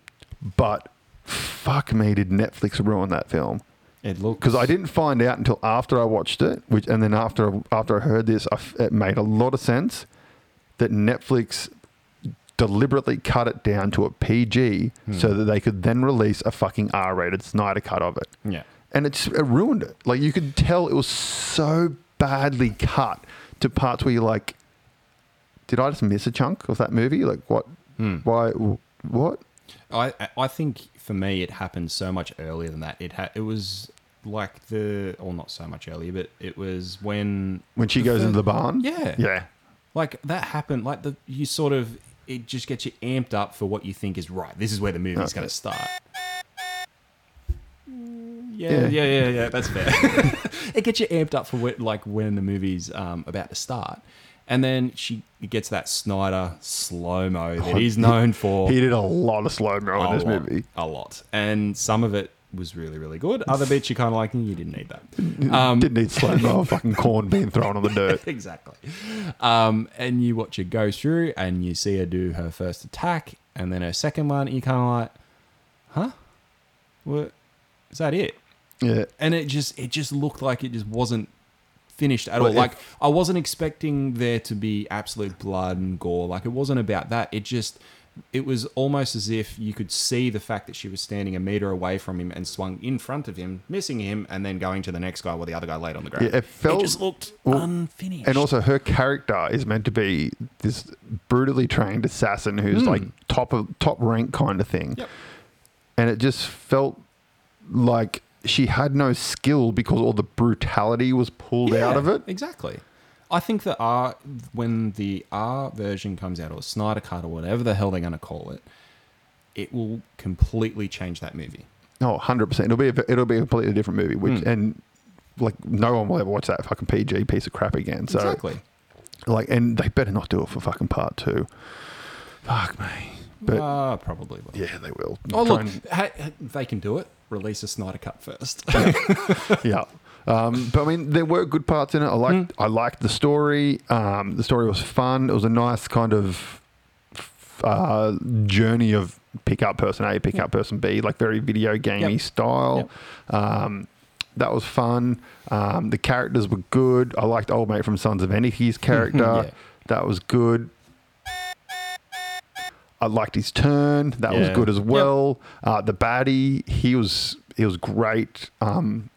but fuck me, did Netflix ruin that film? It looks Because I didn't find out until after I watched it, which and then after after I heard this, I it made a lot of sense that Netflix deliberately cut it down to a PG so hmm. that they could then release a fucking R-rated Snyder cut of it Yeah. and it just it ruined it. Like you could tell it was so badly cut to parts where you're like, did I just miss a chunk of that movie? Like what? Hmm. Why? What? I I think for me it happened so much earlier than that. It ha- it was like the or not so much earlier, but it was when When she goes into the barn? Yeah. Yeah. like that happened. Like the you sort of it just gets you amped up for what you think is right. This is where the movie's Okay. going to start. Yeah, Yeah. yeah, yeah, yeah. That's fair. it gets you amped up for what, like when the movie's um, about to start, and then she gets that Snyder slow mo that he's known for. He did a lot of slow mo in this lot, movie. a lot, and some of it was really, really good. Other bits you kind of like, "Mm, you didn't need that. Um, Didn't need slow mo fucking corn being thrown on the dirt. exactly. Um, and you watch her go through, and you see her do her first attack, and then her second one. And you kind of like, huh? What? Is that it? Yeah. And it just it just looked like it just wasn't finished at Well, all. Like I wasn't expecting there to be absolute blood and gore. Like it wasn't about that. It just it was almost as if you could see the fact that she was standing a meter away from him and swung in front of him, missing him, and then going to the next guy while the other guy laid on the ground. Yeah, it felt- just looked well, unfinished. And also, her character is meant to be this brutally trained assassin who's hmm. like top of top rank kind of thing. Yep. And it just felt like she had no skill because all the brutality was pulled out of it. Exactly. I think that R when the R version comes out or Snyder Cut or whatever the hell they're going to call it, it will completely change that movie. No, hundred percent. It'll be a, it'll be a completely different movie. Which Hmm. and like no one will ever watch that fucking PG piece of crap again. So exactly. like, and they better not do it for fucking part two. Fuck me. But uh, probably will. yeah, they will. Oh look, and- ha- they can do it. Release a Snyder Cut first. yeah. Um, but I mean, there were good parts in it. I liked, I liked the story. Um, the story was fun. It was a nice kind of uh, journey of pick up person A, pick up person B, like very video gamey Yep. style. Um, that was fun. Um, the characters were good. I liked old mate from Sons of Anarchy's character. Yeah. That was good. I liked his turn. That was good as Yep. well. Uh, the baddie, he was he was great. Um,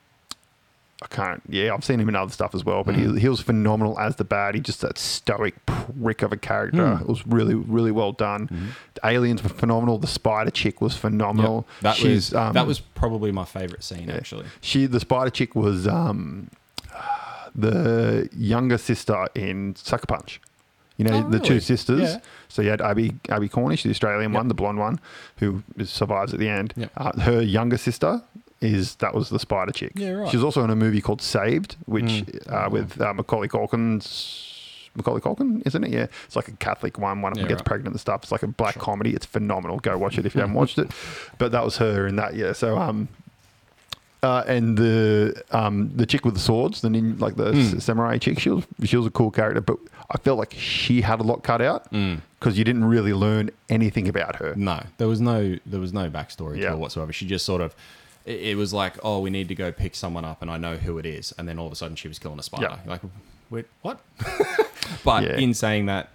I can't. Yeah, I've seen him in other stuff as well, but Mm. he, he was phenomenal as the bad. He Just that stoic prick of a character. Mm. It was really really well done. The aliens were phenomenal. The spider chick was phenomenal. Yep. That She's, was um, that was probably my favorite scene yeah. actually. She the spider chick was um, the younger sister in Sucker Punch. You know Oh, the two sisters. Yeah. So you had Abbie Abbie Cornish, the Australian Yep. one, the blonde one, who survives at the end. Yep. Uh, her younger sister is that was the spider chick. Yeah, right. She's also in a movie called Saved, which Mm. uh, with uh, Macaulay Culkin's. Macaulay Culkin, isn't it? Yeah, it's like a Catholic one. One of them Yeah, gets right. pregnant and stuff. It's like a black comedy. It's phenomenal. Go watch it if you haven't watched it. But that was her in that. Yeah. So um, uh, and the um, the chick with the swords, the nin, like the Hmm. s- samurai chick, she was she was a cool character, but I felt like she had a lot cut out Mm. because you didn't really learn anything about her. No, there was no there was no backstory to her whatsoever. She just sort of it, it was like, oh, we need to go pick someone up, and I know who it is, and then all of a sudden she was killing a spider. Like, wait, what? but Yeah. in saying that,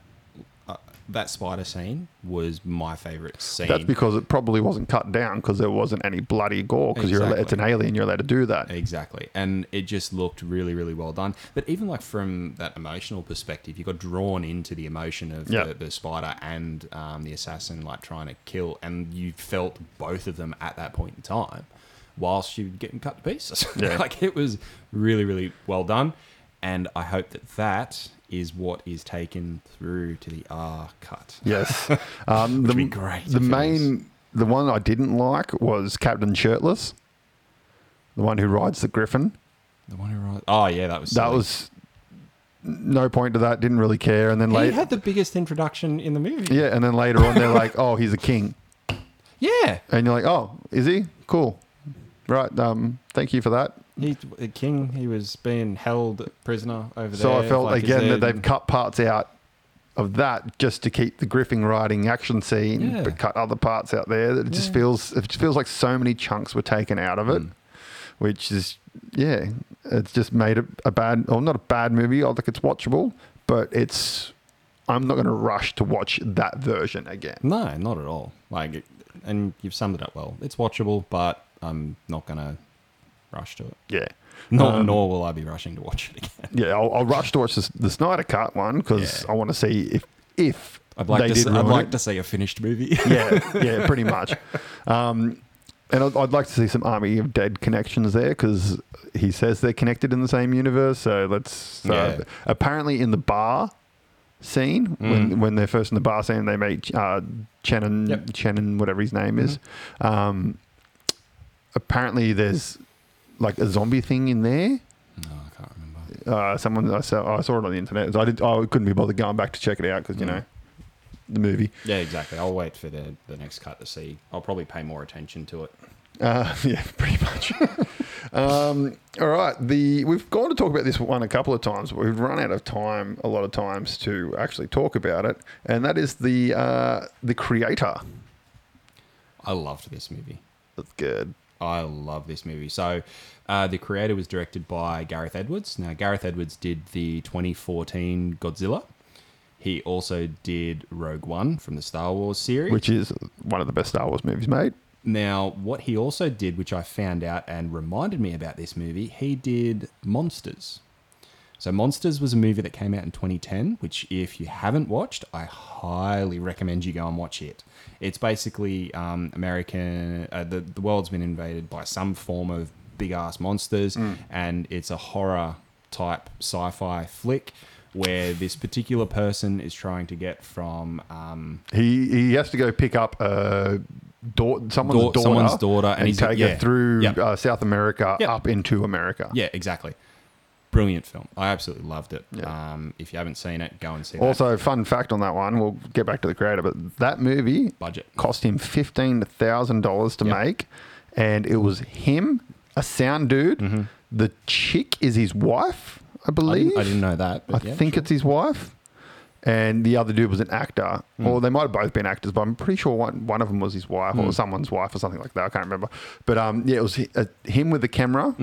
uh, that spider scene was my favorite scene. That's because it probably wasn't cut down because there wasn't any bloody gore because you're it's an alien, you're allowed to do that. Exactly. And it just looked really, really well done. But even like from that emotional perspective, you got drawn into the emotion of the, the spider and um, the assassin like trying to kill, and you felt both of them at that point in time whilst you were getting cut to pieces. Yeah. like it was really, really well done. And I hope that that is what is taken through to the R cut. Yes. Um, the, would be great The main, the one I didn't like was Captain Shirtless, the one who rides the Griffin. The one who rides. Oh, yeah, that was. That was no point to that. Didn't really care. And then He later, had the biggest introduction in the movie. yeah, and then later on, they're like, "Oh, he's a king," Yeah. and you're like, "Oh, is he? Cool, right? Um, thank you for that." He, the king, he was being held prisoner over there. So I felt like, again that they've cut parts out of that just to keep the griffin riding action scene, Yeah. but cut other parts out there. That it just feels it just feels like so many chunks were taken out of it, Mm. which is yeah, it's just made it a bad or not a bad movie. I think it's watchable, but it's I'm not going to rush to watch that version again. No, not at all. Like, and you've summed it up well. It's watchable, but I'm not gonna rush to it. Yeah. Nor, Um, nor will I be rushing to watch it again. Yeah, I'll, I'll rush to watch this, the Snyder Cut one because Yeah. I want to see if if I'd like they to. did See, I'd like to see a finished movie. yeah, yeah, pretty much. Um, and I'd, I'd like to see some Army of Dead connections there because he says they're connected in the same universe. So let's. Uh, Yeah. Apparently, in the bar scene, when when they're first in the bar scene, they meet uh, Shannon, Yep. Shannon, whatever his name is. Um, apparently, there's like a zombie thing in there. no, I can't remember. Uh, someone I saw, I saw it on the internet. So I did. I couldn't be bothered going back to check it out because you Mm. know the movie. Yeah, exactly. I'll wait for the the next cut to see. I'll probably pay more attention to it. Uh, yeah, pretty much. um, all right, the we've gone to talk about this one a couple of times, but we've run out of time a lot of times to actually talk about it, and that is the uh, the creator. I loved this movie. That's good. I love this movie. So, uh, the creator was directed by Gareth Edwards. Now, Gareth Edwards did the 2014 Godzilla. He also did Rogue One from the Star Wars series. Which is one of the best Star Wars movies made. Now, what he also did, which I found out and reminded me about this movie, he did Monsters. So, Monsters was a movie that came out in 2010, which, if you haven't watched, I highly recommend you go and watch it. It's basically um, American, uh, the, the world's been invaded by some form of big ass monsters, and it's a horror type sci fi flick where this particular person is trying to get from um, He he has to go pick up a daughter, someone's Daugh- daughter, someone's daughter, and and, he's- take yeah. her through Yep. uh, South America Yep. up into America. Yeah, exactly. Brilliant film. I absolutely loved it. Yeah. Um, if you haven't seen it, go and see that. Also, fun fact on that one, we'll get back to the creator, but that movie Budget. cost him fifteen thousand dollars to Yep. make, and it was him, a sound dude. The chick is his wife, I I believe. didn't, I didn't know that. I yeah, think sure. it's his wife, and the other dude was an actor, Hmm. or they might have both been actors, but I'm pretty sure one one of them was his wife Hmm. or someone's wife or something like that. I can't remember, but um, yeah, it was uh, him with the camera.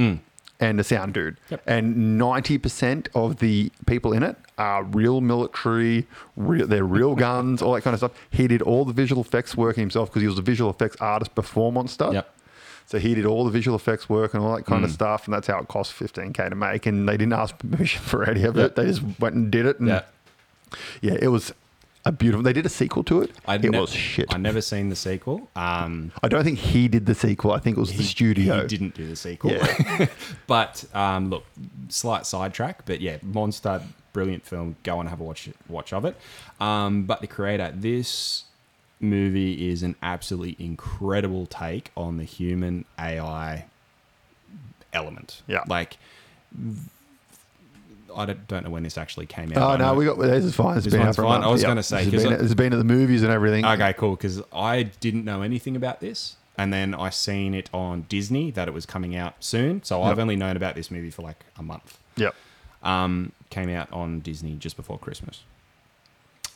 And a sound dude. Yep. and ninety percent of the people in it are real military. Real, they're real guns, all that kind of stuff. He did all the visual effects work himself because he was a visual effects artist before Monster. Yep. So he did all the visual effects work and all that kind of Mm. stuff, and that's how it cost 15k to make. And they didn't ask permission for any of it; they just went and did it. And yeah, it was a beautiful. They did a sequel to it. I'd it ne- was shit. I never seen the sequel. Um, I don't think he did the sequel. I think it was the studio. He didn't do the sequel. Yeah. but um, look, slight sidetrack. But yeah, Monster, brilliant film. Go and have a watch watch of it. Um, but the creator, this movie is an absolutely incredible take on the human AI element. Yeah. like. I don't, don't know when this actually came out. Oh I no, know- we got this is fine. It's This been out for a fine. month. I was gonna say, it's 'cause been, I- it's been at the movies and everything. Okay, cool. Because I didn't know anything about this, and then I seen it on Disney that it was coming out soon. So I've Yep. only known about this movie for like a month. Yep. Um, came out on Disney just before Christmas.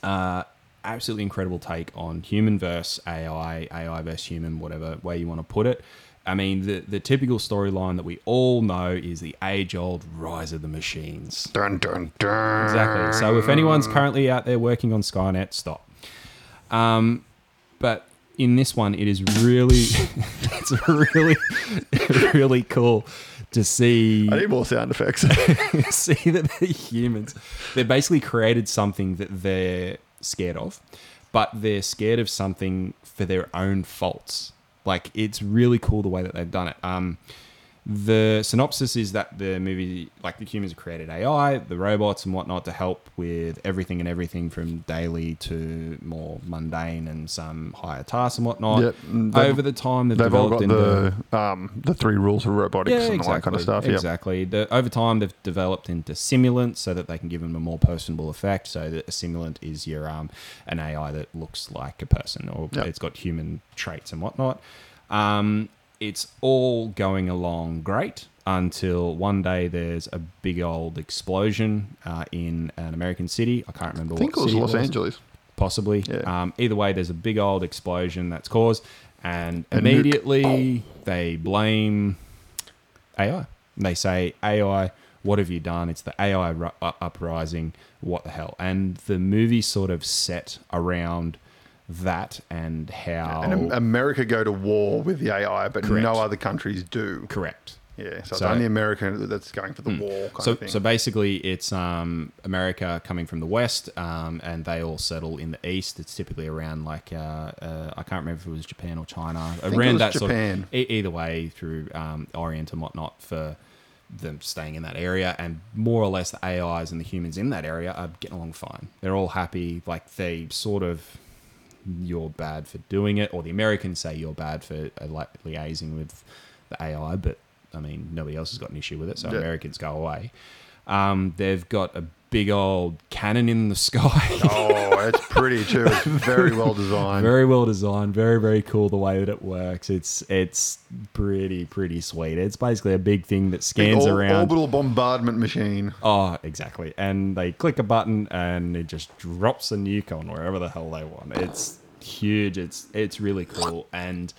Uh, absolutely incredible take on human versus AI, AI versus human, whatever way you want to put it. I mean, the the typical storyline that we all know is the age old rise of the machines. Dun dun dun. Exactly. So if anyone's currently out there working on Skynet, stop. Um, but in this one, it is really, it's really, really cool to see I need more sound effects. see that the humans they basically created something that they're scared of, but they're scared of something for their own faults. Like it's really cool the way that they've done it. Um, the synopsis is that the movie, like the humans have created AI, the robots and whatnot to help with everything and everything from daily to more mundane and some higher tasks and whatnot. Yep, Over the time, they've, They've all got into the um, the three rules of robotics and all that kind of stuff. Yep. Exactly. The, over time, they've developed into simulants so that they can give them a more personable effect. So that a simulant is your um, an AI that looks like a person, or Yep. it's got human traits and whatnot. Um, it's all going along great until one day there's a big old explosion uh, in an American city. I can't remember I think it was Los Angeles. possibly. Yeah. Um, either way, there's a big old explosion that's caused, and A nuke. immediately they blame AI. They say, AI, what have you done? It's the AI ru- uprising. What the hell? And the movie sort of set around that and how. And America go to war with the AI, but Correct. no other countries do. correct. Yeah, so, So- it's only America that's going for the war kind so, so basically, it's um, America coming from the west, um, and they all settle in the east. It's typically around like uh, uh, I can't remember if it was Japan or China. around that sort of- e- either way, through um, Orient and whatnot for them staying in that area, and more or less the AIs and the humans in that area are getting along fine. They're all happy. Like they sort of you're bad for doing it, or the Americans say you're bad for uh, liaising with the AI, but I mean, nobody else has got an issue with it, so Yeah. Americans go away. Um, they've got a big old cannon in the sky. oh, it's pretty too. It's very well designed. very well designed, very very cool the way that it works. It's it's pretty pretty sweet. It's basically a big thing that Big scans or- around. orbital bombardment machine. Oh, exactly. And they click a button and it just drops a nuke on wherever the hell they want. It's huge. It's it's really cool. And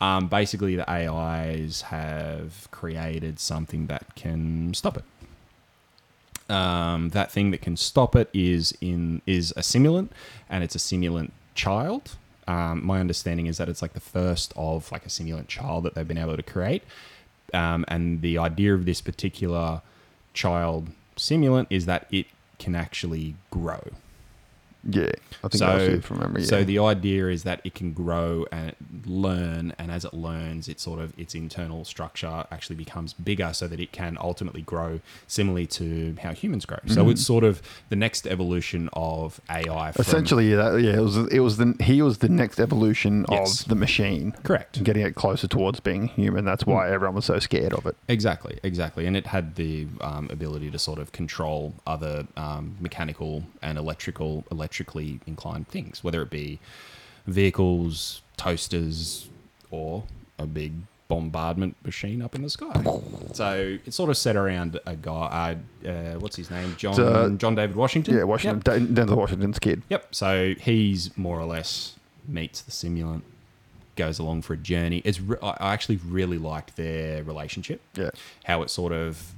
um, basically, the AIs have created something that can stop it. Um, that thing that can stop it is in is a simulant, and it's a simulant child. Um, my understanding is that it's like the first of like a simulant child that they've been able to create. Um, and the idea of this particular child simulant is that it can actually grow. Yeah, I think So, that's it from memory. Yeah. so the idea is that it can grow and learn, and as it learns, it sort of its internal structure actually becomes bigger, so that it can ultimately grow similarly to how humans grow. So Mm-hmm. it's sort of the next evolution of AI. Essentially, yeah, that, yeah, it was it was the he was the next evolution Yes. of the machine, correct. getting it closer towards being human. That's Hmm. why everyone was so scared of it. Exactly, exactly, and it had the um, ability to sort of control other um, mechanical and electrical, electrically inclined things, whether it be vehicles, toasters, or a big bombardment machine up in the sky. So it's sort of set around a guy. Uh, uh, what's his name? John uh, John David Washington. Yeah, Washington, Yep. Den- Denzel Washington's kid. Yep. So he's more or less meets the simulant, goes along for a journey. It's re- I I actually really liked their relationship. Yeah. How it sort of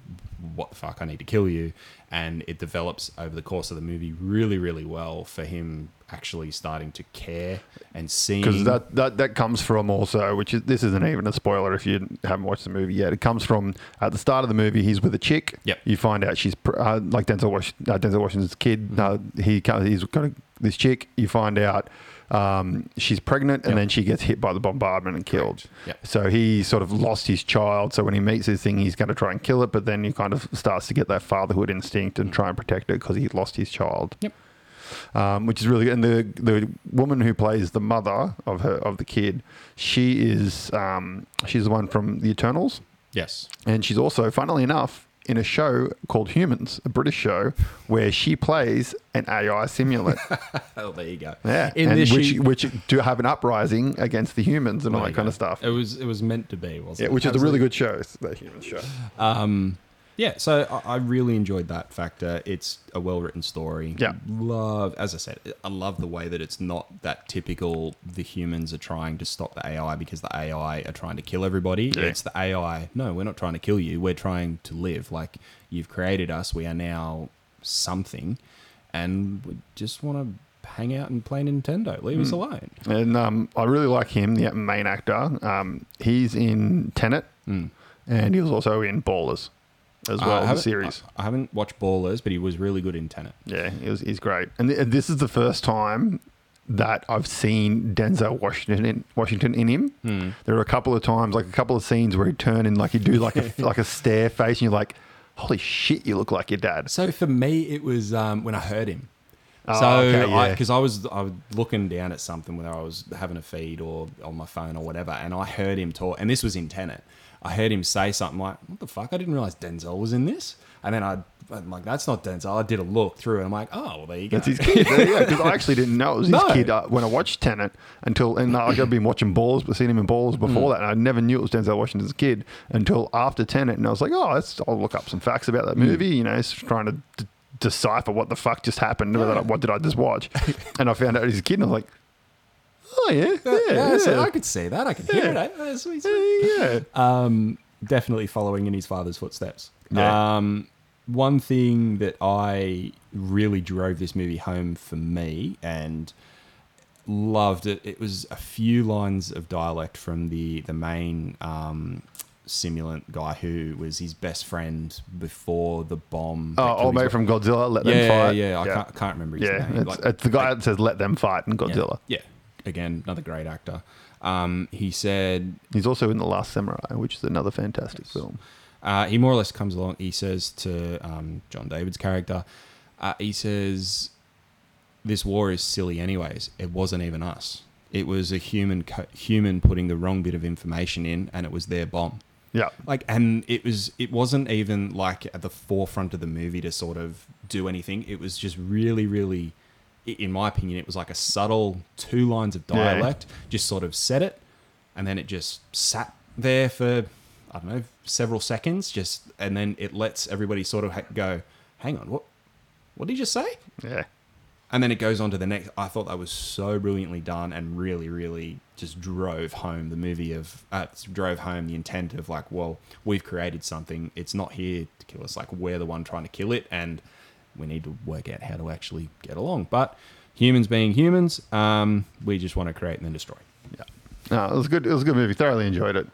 what the fuck I need to kill you, and it develops over the course of the movie really really well for him actually starting to care and seeing because that, that that comes from also, which is this isn't even a spoiler if you haven't watched the movie yet. It comes from at the start of the movie. He's with a chick. Yep. You find out she's uh, like Denzel Wash- uh, Denzel Washington's kid. Uh, he he's got a, this chick. You find out um, she's pregnant, and Yep. then she gets hit by the bombardment and killed. Yep. So he sort of lost his child. So when he meets this thing, he's going to try and kill it, but then he kind of starts to get that fatherhood instinct and try and protect it because he lost his child Yep. um, which is really good. And the the woman who plays the mother of her of the kid, she is um, she's the one from the Eternals, Yes. and she's also, funnily enough, in a show called Humans, a British show, where she plays an AI simulant. Oh, there you go. yeah, In and which she- which do have an uprising against the humans and all that kind go. of stuff. It was it was meant to be, wasn't it? Yeah, it? which is a really good show. The Humans show. Um, yeah, so I, I really enjoyed that factor. It's a well written story. Yeah. love as I said, I love the way that it's not that typical. The humans are trying to stop the AI because the AI are trying to kill everybody. Yeah. It's the AI. No, we're not trying to kill you. We're trying to live. Like you've created us. We are now something, and we just want to hang out and play Nintendo. Leave Hmm. us alone. And um, I really like him, the main actor. Um, he's in Tenet, Mm. and he was also in Ballers as I well, the haven't- series. I, I haven't watched Ballers, but he was really good in Tenet. Yeah, he was, he's great. And, th- and this is the first time that I've seen Denzel Washington in, Washington in him. Hmm. There are a couple of times, like a couple of scenes where he turn and like he do like a like a stare face, and you're like, "Holy shit, you look like your dad." So for me, it was um, when I heard him. Oh, so, okay, yeah. because I, was I was looking down at something whether I was having a feed or on my phone or whatever, and I heard him talk, and this was in Tenet. I heard him say something like, "What the fuck? I didn't realize Denzel was in this." And then I, I'm like, "That's not Denzel." I did a look through, and I'm like, "Oh, well, there you go." That's his kid. yeah, because I actually didn't know it was his No. kid uh, when I watched Tenet until, and uh, I've been watching Balls, but seen him in Balls before Mm. that, and I never knew it was Denzel Washington's kid until after Tenet, and I was like, oh, let's, I'll look up some facts about Mm. that movie. You know, trying to d- decipher what the fuck just happened. whether- What did I just watch? and I found out he's a kid, and I was like, oh yeah, yeah, yeah, yeah, so I could see that. I can hear Yeah. it. eh? Sweet, sweet. yeah. um, definitely following in his father's footsteps. Yeah. Um, one thing that I really drove this movie home for me and loved it. It was a few lines of dialect from the the main um, simulant guy who was his best friend before the bomb. that Oh, killed old mate from Godzilla, let yeah, them fight. yeah, yeah. I Can't, can't remember his Yeah, name. it's, Like- it's the guy that says "Let them fight" in yeah, Godzilla. Yeah, again, another great actor. Um, he said He's also in the Last Samurai, which is another fantastic film. Uh, he more or less comes along. He says to um, John David's character, uh, he says, "This war is silly, anyways. It wasn't even us. It was a human co- human putting the wrong bit of information in, and it was their bomb. Yeah, Like, and it was it wasn't even like at the forefront of the movie to sort of do anything. It was just really, really." In my opinion, it was like a subtle two lines of Yeah. dialect, just sort of said it, and then it just sat there for I don't know several seconds, just and then it lets everybody sort of ha- go, "Hang on, what? What did you just say?" yeah. And then it goes on to the next. I thought that was so brilliantly done, and really, really just drove home the movie of uh, drove home the intent of like, well, we've created something. It's not here to kill us. Like we're the one trying to kill it, and we need to work out how to actually get along. But humans being humans, um, we just want to create and then destroy. Yeah. No, it was good. It was a good movie. Thoroughly enjoyed it.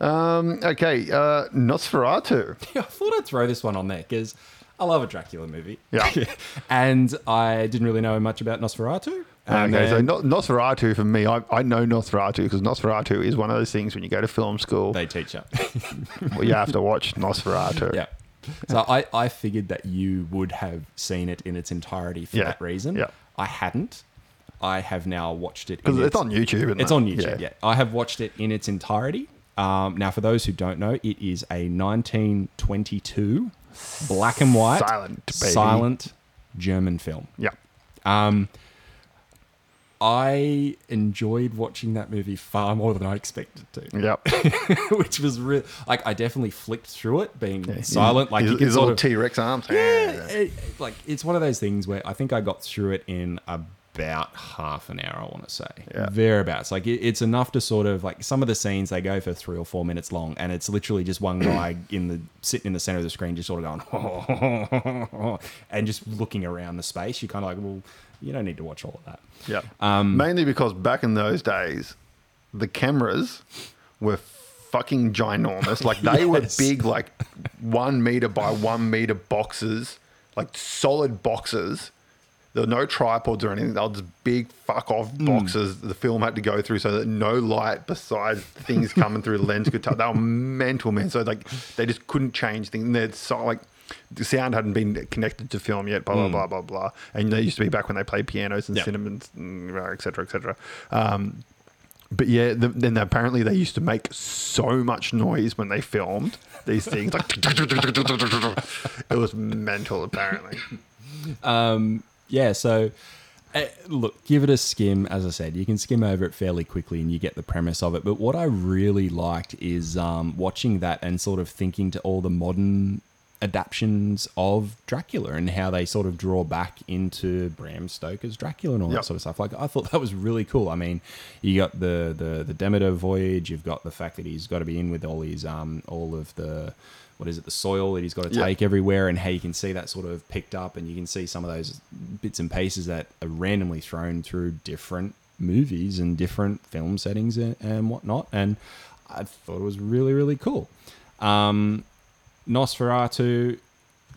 Um, okay, uh, Nosferatu. I thought I'd throw this one on there because I love a Dracula movie. Yeah. and I didn't really know much about Nosferatu. And okay, so then no, Nosferatu for me, I, I know Nosferatu because Nosferatu is one of those things when you go to film school, they teach you. well, you have to watch Nosferatu. yeah. So I, I figured that you would have seen it in its entirety for Yeah. that reason. Yeah. I hadn't. I have now watched it. Because in it's on YouTube. Isn't It's it? on YouTube. Yeah. I have watched it in its entirety. Um, now, for those who don't know, it is a 1922 black and white Silent, baby. silent German film. Yeah. Um, I enjoyed watching that movie far more than I expected to, Yep. which was real. Like I definitely flicked through it, being silent. Like his, his little T Rex arms. yeah, it- like it's one of those things where I think I got through it in about half an hour. I want to say Yeah. thereabouts. Like it, it's enough to sort of like some of the scenes they go for three or four minutes long, and it's literally just one guy in the sitting in the center of the screen, just sort of going and just looking around the space. You're kind of like, well, you don't need to watch all of that. Yeah. Um, Mainly because back in those days, the cameras were fucking ginormous. Like they were big, like one meter by one meter boxes, like solid boxes. There were no tripods or anything. They were just big fuck off Hmm. boxes the film had to go through so that no light besides things coming through the lens could touch. They were mental, man. So like they just couldn't change things. And they're so like the sound hadn't been connected to film yet, blah, blah, blah, blah, blah. And they used to be back when they played pianos and. Yeah. cinnamons, mm, et cetera, et cetera. Um, but yeah, the, then apparently they used to make so much noise when they filmed these things. Like it was mental, apparently. Um, yeah, so uh, look, give it a skim. As I said, you can skim over it fairly quickly and you get the premise of it. But what I really liked is um, watching that and sort of thinking to all the modern adaptions of Dracula and how they sort of draw back into Bram Stoker's Dracula and all Yep. that sort of stuff. Like I thought that was really cool. I mean, you got the the the Demeter voyage. You've got the fact that he's got to be in with all his um all of the what is it the soil that he's got to Yeah. take everywhere and how you can see that sort of picked up and you can see some of those bits and pieces that are randomly thrown through different movies and different film settings and, and whatnot and i thought it was really really cool um, nosferatu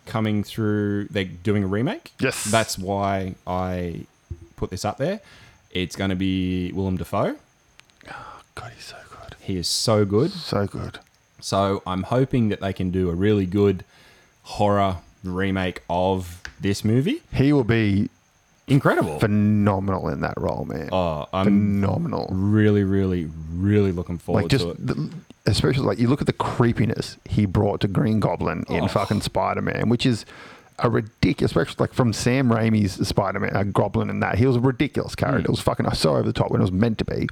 coming through they're doing a remake Yes. that's why i put this up there it's going to be willem dafoe Oh, God, he's so good. he is so good So good. so I'm hoping that they can do a really good horror remake of this movie. He will be incredible. phenomenal in that role, man. oh, I'm phenomenal. really, really, really looking forward Like just, to it. the, especially like you look at the creepiness he brought to Green Goblin in Oh. fucking Spider Man, which is a ridiculous, especially like from Sam Raimi's Spider Man, uh, Goblin, and that he was a ridiculous character. Mm. It was fucking so over the top when it was meant to be.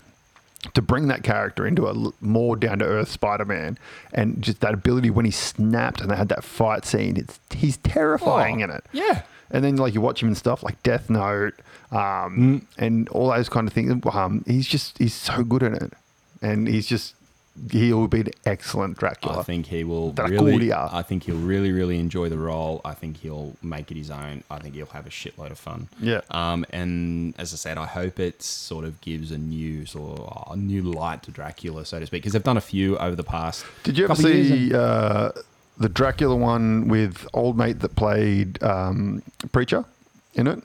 To bring that character into a more down to earth Spider Man, and just that ability when he snapped and they had that fight scene, it's he's terrifying Oh, in it. Yeah. And then like you watch him and stuff like Death Note, um, and all those kind of things. Um, he's just he's so good at it, and he's just he will be an excellent Dracula. I think he will Dracula. really. I think he'll really, really enjoy the role. I think he'll make it his own. I think he'll have a shitload of fun. Yeah. Um, and as I said, I hope it sort of gives a new sort of a new light to Dracula, so to speak, because they've done a few over the past. Did you ever see uh, the Dracula one with old mate that played um, preacher in it?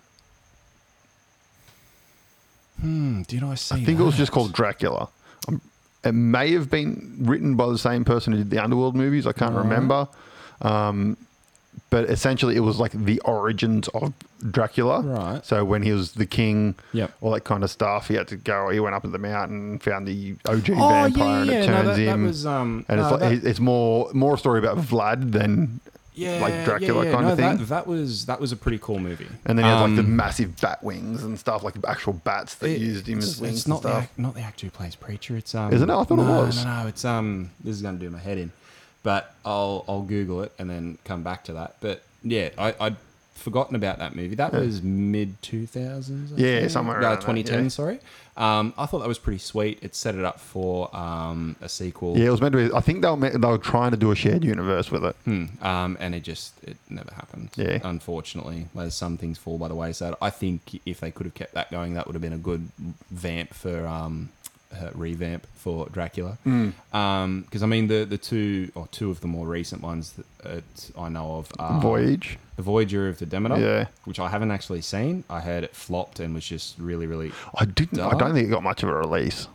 Hmm, did I see? I think it was just called Dracula. Um, it may have been written by the same person who did the Underworld movies. I can't Right. remember. Um, but essentially, it was like the origins of Dracula. Right. So when he was the king, Yep. all that kind of stuff, he had to go. He went up to the mountain, found the OG Oh vampire, yeah, and it turns that, that him. was um. and it's no, like that- it's more more a story about Vlad than yeah, like Dracula yeah, yeah. kind no, of thing. That, that was that was a pretty cool movie. and then he had like the Um, massive bat wings and stuff, like actual bats that It- used him as wings it's not the act, not the actor who plays preacher. It's um. Isn't it? I thought it no, was. No, no, it's um. This is going to do my head in, but I'll I'll Google it and then come back to that. But yeah, I I'd forgotten about that movie. That was mid two thousands. Yeah, somewhere around twenty ten. yeah. Sorry. Um, I thought that was pretty sweet. It set it up for um a sequel. Yeah, it was meant to be. I think they were they were trying to do a shared universe with it. Hmm. Um, and it just it never happened. Yeah. Unfortunately, as some things fall by the wayside. I think if they could have kept that going, that would have been a good vamp for um, uh, revamp for Dracula. Hmm. Um, because I mean the the two or two of the more recent ones that, that I know of are Voyage. the Voyager of the Demeter, Yeah. which I haven't actually seen. I heard it flopped and was just really really I didn't. I don't think it got much of a release.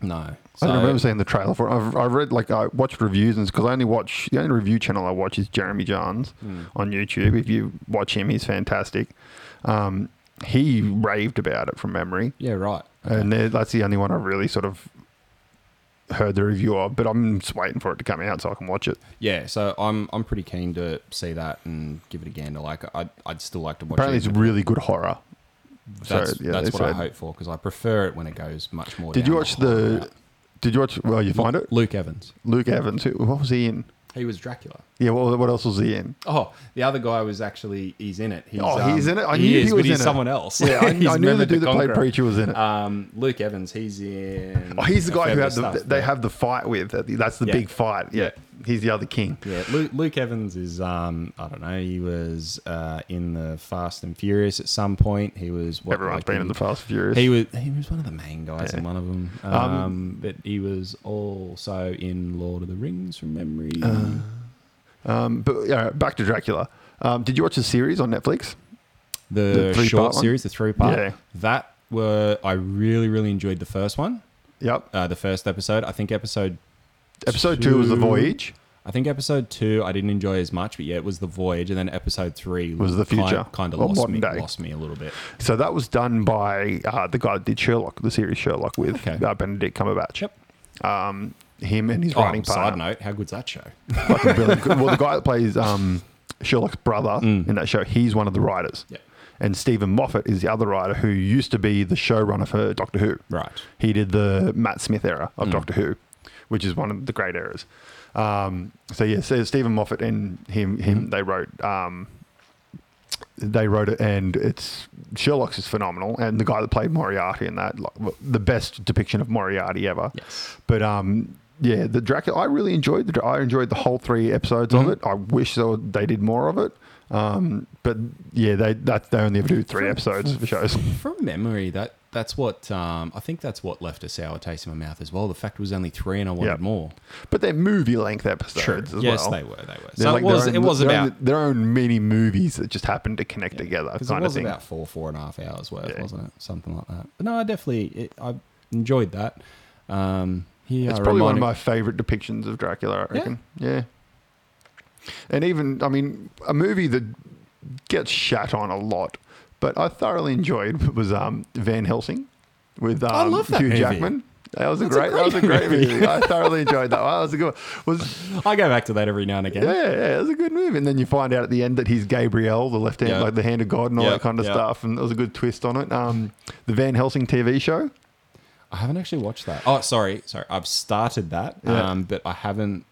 no. I don't remember seeing the trailer for it. I've, I've read like I watched reviews and because I only watch the only review channel I watch is Jeremy Jahns Hmm. on YouTube. If you watch him, he's fantastic. Um, he raved about it from memory, Yeah. Right. and there- that's the only one I really sort of heard the review of. But I'm just waiting for it to come out so I can watch it. Yeah, so I'm I'm pretty keen to see that and give it a gander. Like I'd, I'd still like to watch. Apparently, it. it's really good horror. That's, So, yeah, that's what I hope for because I prefer it when it goes much more. Did you watch the? Did you watch? Well, you find it. Luke Evans? Luke Evans. Who, what was he in? He was Dracula. Yeah. What, what else was he in? Oh, the other guy was actually he's in it. He's, Oh, he's um, in it? I he knew he is, was but he's in it. someone else. Yeah, I, He's I knew the Mehmed dude that played Conqueror. preacher was in it. Um, Luke Evans, he's in. Oh, he's the a guy fair who bit had of the, stuff, they have the fight with. That's the Yeah. big fight. Yeah. He's the other king. Yeah, Luke, Luke Evans is um I don't know. He was uh, in the Fast and Furious at some point. He was what, Everyone's like been he- in the Fast and Furious. He was he was one of the main guys Yeah. in one of them. Um, Um, but he was also in Lord of the Rings from memory. um, but yeah, back to Dracula. Um, did you watch the series on Netflix? the the short series, the three part. Yeah. That were I really really enjoyed the first one, Yep. uh, the first episode. I think episode Episode two was the voyage. I think episode two I didn't enjoy as much, but yeah, it was the voyage, and then episode three Was the future, Kind of or lost modern me, day. lost me a little bit. So that was done by uh, the guy that did Sherlock, the series Sherlock with Okay. uh, Benedict Cumberbatch. Yep. Um, him and his Oh, writing partner. side note, how good's that show? Fucking brilliant. well, the guy that plays um, Sherlock's brother Mm. in that show, he's one of the writers. Yep. And Steven Moffat is the other writer who used to be the showrunner for Doctor Who. Right. He did the Matt Smith era of Mm. Doctor Who, which is one of the great errors. Um, so yeah, so Steven Moffat and him, him, Mhm. they wrote, um, they wrote it, and it's Sherlock's is phenomenal, and the guy that played Moriarty in that, like, the best depiction of Moriarty ever. Yes. But um, yeah, the Dracula. I really enjoyed the. I enjoyed the whole three episodes Mhm. of it. I wish they, did more of it. Um, but yeah, they that they only ever do three episodes for shows. From memory, that that's what um, I think that's what left a sour taste in my mouth as well. The fact it was only three, and I wanted Yep. more. But they're movie length episodes as yes, well. they were. They were. They're So like it was. their it was their about. own, their own mini movies that just happen to connect together, Because it kind was of thing. about four, four and a half hours worth, Yeah. wasn't it? Something like that. But no, I definitely, it, I enjoyed that. Um, yeah, it's I probably one of reminded- my favorite depictions of Dracula. I Yeah. reckon. Yeah. And even, I mean, a movie that gets shat on a lot, but I thoroughly enjoyed was um, Van Helsing with um, I love that Hugh movie. Jackman. That was a That's a great. that was a great great movie. I thoroughly enjoyed that. That was a good. One. Was I go back to that every now and again. yeah, yeah, it was a good movie. And then you find out at the end that he's Gabriel, the left hand, Yeah. like the hand of God, and all Yeah, that kind of yeah. stuff. And it was a good twist on it. Um, the Van Helsing TV show. I haven't actually watched that. Oh, sorry, sorry. I've started that, Yeah. um, but I haven't.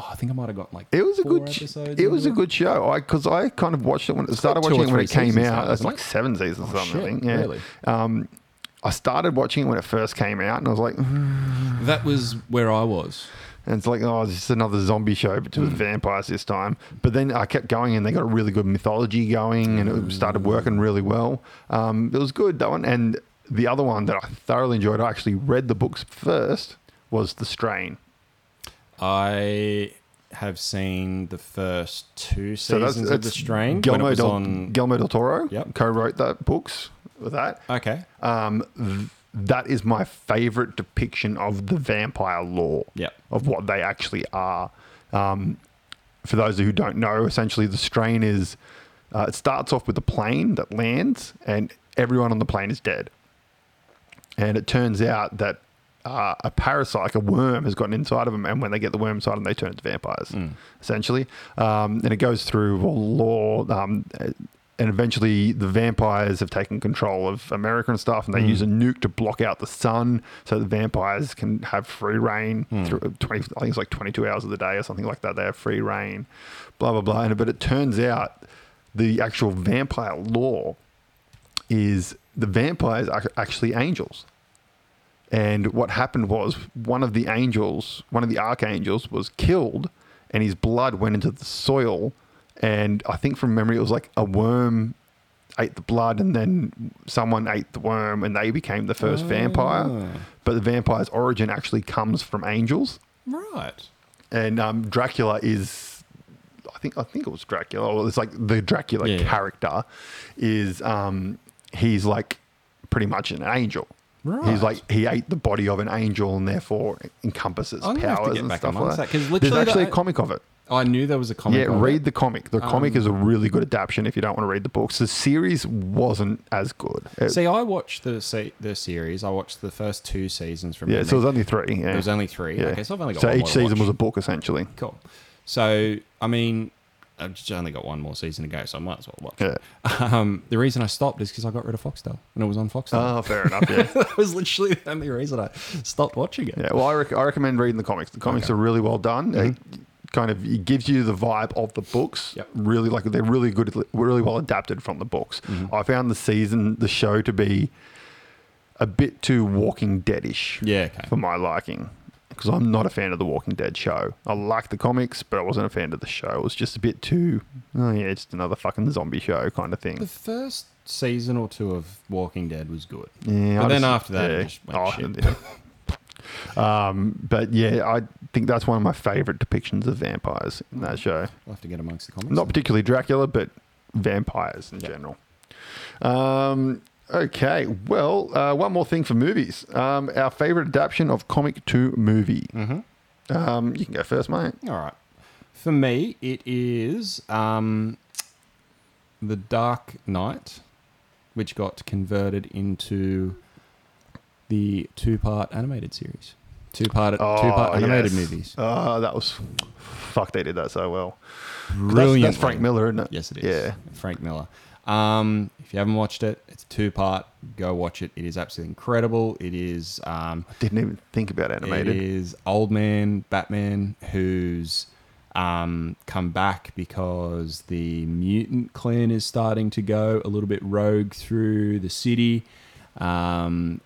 Oh, I think I might have got like. It was a good. sh- episodes It was a good show. I because I kind of watched it when it started like watching it when it came out. now, It's isn't like it? seven seasons or Oh, something. I shit. Yeah. really? Um, I started watching it when it first came out, and I was like, That was where I was. and it's like, oh, it's just another zombie show, but Hmm. with vampires this time. But then I kept going, and they got a really good mythology going, and it started working really well. Um, it was good that one, and the other one that I thoroughly enjoyed. I actually read the books first. Was the strain. I have seen the first two So that's, seasons of The Strain Guillermo del, on. Guillermo del Toro Yep. co-wrote that books with that. okay. Um, th- that is my favorite depiction of the vampire lore. Yep. Of what they actually are. Um, for those who don't know, essentially the strain is. Uh, it starts off with a plane that lands, and everyone on the plane is dead. And it turns out that uh, a parasite, like a worm, has gotten inside of them, and when they get the worm inside them, they turn into vampires, essentially. Um, and it goes through lore, um, and eventually the vampires have taken control of America and stuff, and they use a nuke to block out the sun, so the vampires can have free reign through twenty. I think it's like twenty-two hours of the day or something like that. They have free reign, blah blah blah. And, but it turns out the actual vampire lore is the vampires are actually angels. And what happened was one of the angels, one of the archangels, was killed, and his blood went into the soil. And I think from memory, it was like a worm ate the blood, and then someone ate the worm, and they became the first vampire. But the vampire's origin actually comes from angels, Right. and um, Dracula is. I think I think it was Dracula. Or it's like the Dracula Yeah. character is um, he's like pretty much an angel. Right. He's like he ate the body of an angel and therefore encompasses I'm gonna have to powers and stuff like that, 'cause There's actually the- a comic of it. I knew there was a comic. yeah, read it. the comic. The comic Um, is a really good adaptation if you don't want to read the books. The series wasn't as good. It- See, I watched the se- the series. I watched the first two seasons from. yeah, so it was only three. Yeah. There was only three. Yeah. Okay, so I've only got so each season was a book essentially. Cool. So, I mean, I've just only got one more season to go, so I might as well watch it. Yeah. Um, the reason I stopped is because I got rid of Foxtel and it was on Foxtel. Oh, fair enough. Yeah. that was literally the only reason I stopped watching it. Yeah, well, I, rec- I recommend reading the comics. The comics Okay. are really well done. It kind of it gives you the vibe of the books. Yep. Really, like they're really good, really well adapted from the books. I found the season, the show, to be a bit too Walking Deadish Yeah, okay. for my liking. Because I'm not a fan of the Walking Dead show. I like the comics, but I wasn't a fan of the show. It was just a bit too, oh yeah, just another fucking zombie show kind of thing. The first season or two of Walking Dead was good. Yeah, But I then just- after that, yeah. just went Oh, shit. yeah. Um, but yeah, I think that's one of my favorite depictions of vampires in that show. I'll have to get amongst the comments. Not particularly Dracula, but vampires in Yeah. general. Um, okay, well, uh, one more thing for movies. Um, our favorite adaptation of comic to movie. Mm-hmm. Um, you can go first, mate. All right. For me, it is um, The Dark Knight, which got converted into the two-part animated series. Two-part, two-part animated Oh, yes. movies. Oh, that was fuck. They did that so well. 'Cause That's, Brilliant. that's Frank Miller, isn't it? Yes, it is. Yeah. Frank Miller. Um, if you haven't watched it, it's two part. Go watch it. It is absolutely incredible. It is um, Didn't even think about animated. It is old man Batman who's um, come back because the mutant clan is starting to go a little bit rogue through the city. Um,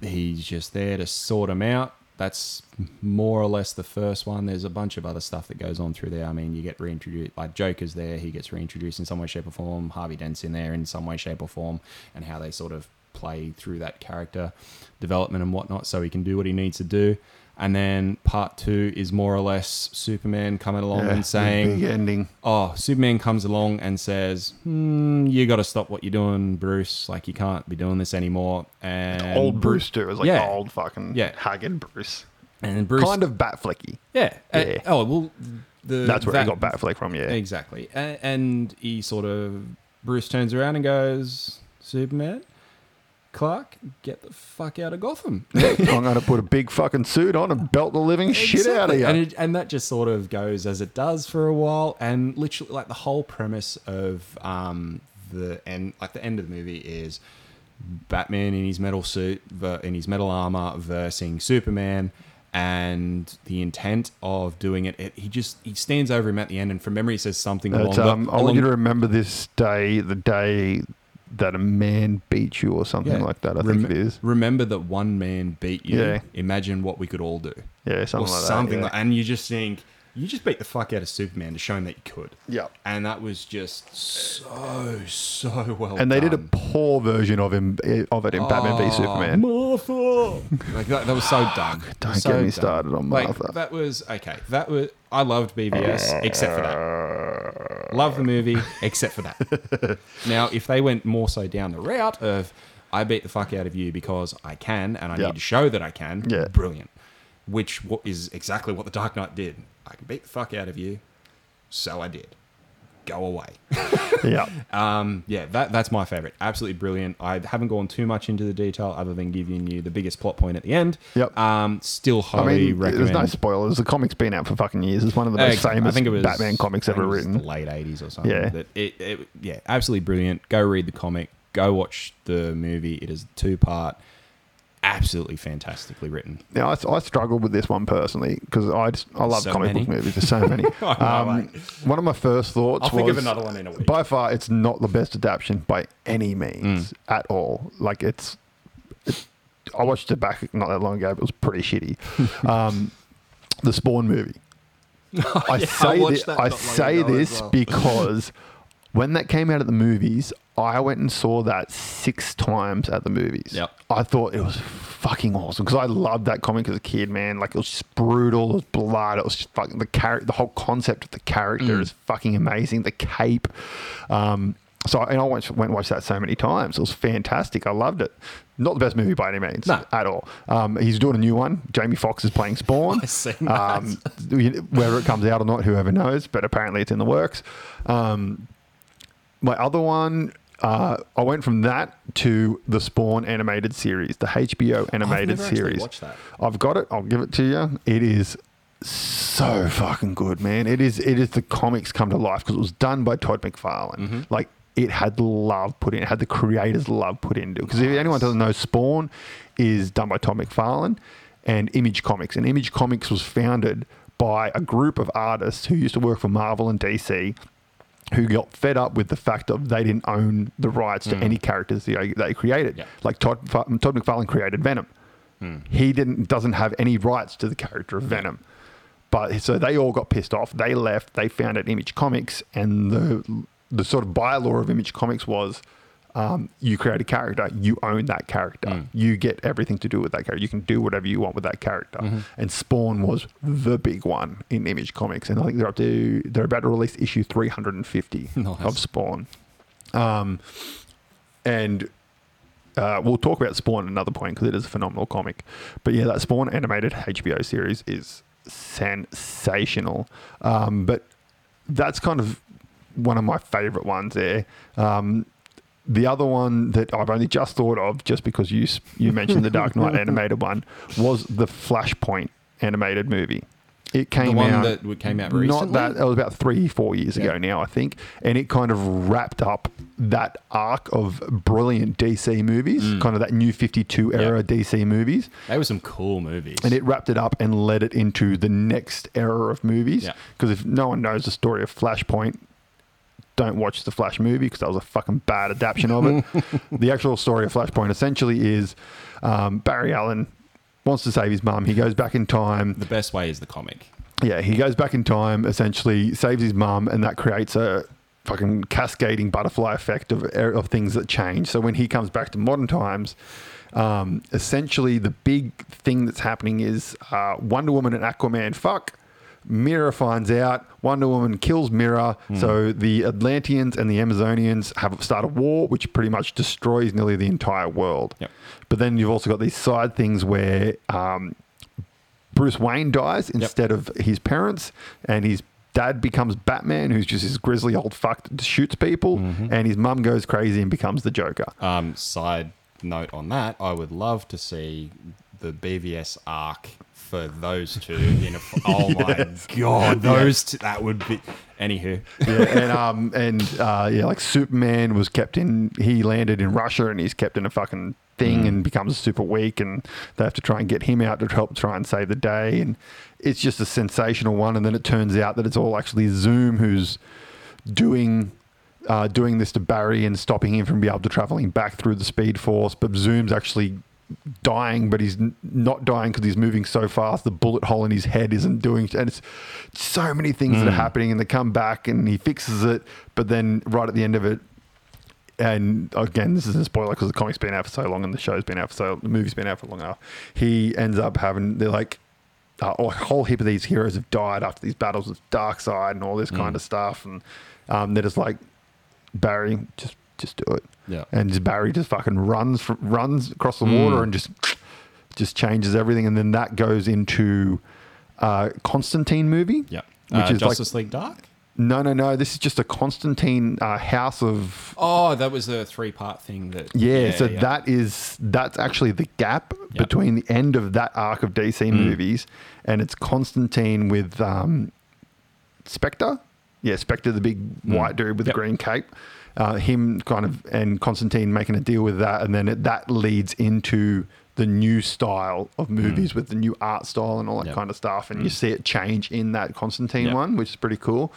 he's just there to sort them out. That's more or less the first one. There's a bunch of other stuff that goes on through there. I mean, you get reintroduced, like Joker's there, he gets reintroduced in some way, shape, or form. Harvey Dent's in there in some way, shape, or form, and how they sort of play through that character development and whatnot so he can do what he needs to do. And then part two is more or less Superman coming along Yeah, and saying, big ending. oh, Superman comes along and says, hmm, you got to stop what you're doing, Bruce. Like, you can't be doing this anymore. And old Bruce too. It was like Yeah. old fucking Yeah. haggard Bruce. And Bruce. Kind of Batflecky. Yeah. Uh, Yeah. oh, well, the, That's where that- he got Batfleck from. Yeah. Exactly. A- And he sort of, Bruce turns around and goes, Superman, Clark, get the fuck out of Gotham. I'm going to put a big fucking suit on and belt the living shit out of you. And, it, and that just sort of goes as it does for a while. And literally, like the whole premise of um, the end, like the end of the movie is Batman in his metal suit, in his metal armor, versus Superman. And the intent of doing it, it, he just he stands over him at the end, and from memory, he says something along. It's, the- um, I want you to remember this day, the day that a man beat you or something Yeah. like that. I Rem- think it is. Remember that one man beat you. Yeah. Imagine what we could all do. Yeah, something or like that. something yeah. like and you just think you just beat the fuck out of Superman to show him that you could. Yeah. And that was just so so well And they did a done. poor version of him eh, of it in Batman v Oh, Superman. Martha. like that, that was so dumb. Don't So get me dumb. started on Like, Martha. that was okay. That was I loved BVS except for that. Love the movie except for that. now, if they went more so down the route of I beat the fuck out of you because I can and I Yeah. need to show that I can, Yeah. brilliant. Which is exactly what the Dark Knight did. I can beat the fuck out of you, so I did. Go away. yeah. Um, yeah, that that's my favorite. Absolutely brilliant. I haven't gone too much into the detail other than giving you the biggest plot point at the end. Yep. Um, still I highly mean, recommend. there's no spoilers. The comic's been out for fucking years. It's one of the Uh, most famous I think it was Batman comics ever written. Late '80s or something. Yeah. It, it, yeah, absolutely brilliant. Go read the comic. Go watch the movie. It is two part. Absolutely fantastically written. Now, I, I struggled with this one personally because I just, I love So comic many. book movies. There's so many. I um, mate. one of my first thoughts I'll was think of another one in a week. by far it's not the best adaptation by any means Mm. at all. Like it's, it, I watched it back not that long ago. But it was pretty shitty. um, the Spawn movie. I I say watched thi- that I say this well. because when that came out at the movies, I went and saw that six times at the movies. Yep. I thought it was fucking awesome because I loved that comic as a kid, man. Like it was just brutal, it was blood, it was just fucking the character, the whole concept of the character Mm. is fucking amazing. The cape. Um, so and I went, went and watched that so many times. It was fantastic. I loved it. Not the best movie by any means, No. at all. Um, he's doing a new one. Jamie Foxx is playing Spawn. I've seen that. Um, whether it comes out or not, whoever knows. But apparently, it's in the works. Um, my other one, uh, I went from that to the Spawn animated series, the HBO animated series. watched that. I've got it. I'll give it to you. It is so fucking good, man. It is. It is the comics come to life because it was done by Todd McFarlane. Mm-hmm. Like it had love put in. It had the creators' love put into it. Because if anyone doesn't know, Spawn is done by Todd McFarlane and Image Comics. And Image Comics was founded by a group of artists who used to work for Marvel and DC who got fed up with the fact of they didn't own the rights to hmm. any characters they, they created. Yeah. Like Todd, Todd McFarlane created Venom. Hmm. He didn't doesn't have any rights to the character of hmm. Venom. But so they all got pissed off. They left. They founded Image Comics, and the the sort of bylaw of Image Comics was. Um, you create a character, you own that character. You get everything to do with that character. You can do whatever you want with that character. And Spawn was the big one in Image Comics, and I think they're up to they're about to release issue three hundred and fifty Nice. of Spawn. Um, and uh, we'll talk about Spawn at another point because it is a phenomenal comic. But yeah, that Spawn animated HBO series is sensational. Um, but that's kind of one of my favorite ones there. Um, the other one that I've only just thought of, just because you you mentioned the Dark Knight animated one, was the Flashpoint animated movie. It came the one out that came out recently. Not that it was about three four years Yeah. ago now, I think, and it kind of wrapped up that arc of brilliant DC movies, mm. kind of that new Fifty Two era DC movies They were some cool movies. and it wrapped it up and led it into the next era of movies. Yeah. Because if no one knows the story of Flashpoint, don't watch the Flash movie because that was a fucking bad adaptation of it. the actual story of Flashpoint essentially is um, Barry Allen wants to save his mum. He goes back in time. the best way is the comic. Yeah, he goes back in time, essentially saves his mum, and that creates a fucking cascading butterfly effect of, of things that change. So when he comes back to modern times, um, essentially the big thing that's happening is uh, Wonder Woman and Aquaman fuck. Mera finds out. Wonder Woman kills Mera. So the Atlanteans and the Amazonians have started a war, which pretty much destroys nearly the entire world. Yep. But then you've also got these side things where um, Bruce Wayne dies instead of his parents, and his dad becomes Batman, who's just this grizzly old fuck that shoots people, Mm-hmm. and his mum goes crazy and becomes the Joker. Um, side note on that, I would love to see the BVS arc for those two in a. Oh my god, those two, that would be. Anywho, yeah, and um and uh, yeah, like Superman was kept in. He landed in Russia, and he's kept in a fucking thing, Mm. and becomes super weak, and they have to try and get him out to help try and save the day, and it's just a sensational one. And then it turns out that it's all actually Zoom who's doing. Uh, doing this to Barry and stopping him from being able to traveling back through the Speed Force, but Zoom's actually dying, but he's not dying because he's moving so fast. The bullet hole in his head isn't doing, and it's so many things that are happening. And they come back, and he fixes it, but then right at the end of it, and again, this isn't a spoiler because the comic's been out for so long and the show's been out for so the movie's been out for long enough. He ends up having they're like uh, a whole heap of these heroes have died after these battles with Darkseid and all this kind of stuff, and um, they're just like Barry, just just do it. Yeah. And just Barry just fucking runs fr- runs across the Mm. water and just just changes everything, and then that goes into uh, Constantine movie. yeah, Which uh, is like Justice League Dark. no, no, no. This is just a Constantine uh, House of Oh, that was a three-part thing. That Yeah, so yeah. that is that's actually the gap Yep. between the end of that arc of DC Mm. movies and it's Constantine with um, Spectre. Yeah, Spectre, the big white dude with Mm. Yep. the green cape. Uh, him kind of and Constantine making a deal with that, and then it, that leads into the new style of movies with the new art style and all that Mm. Yep. kind of stuff, and you see it change in that Constantine Yep. one, which is pretty cool.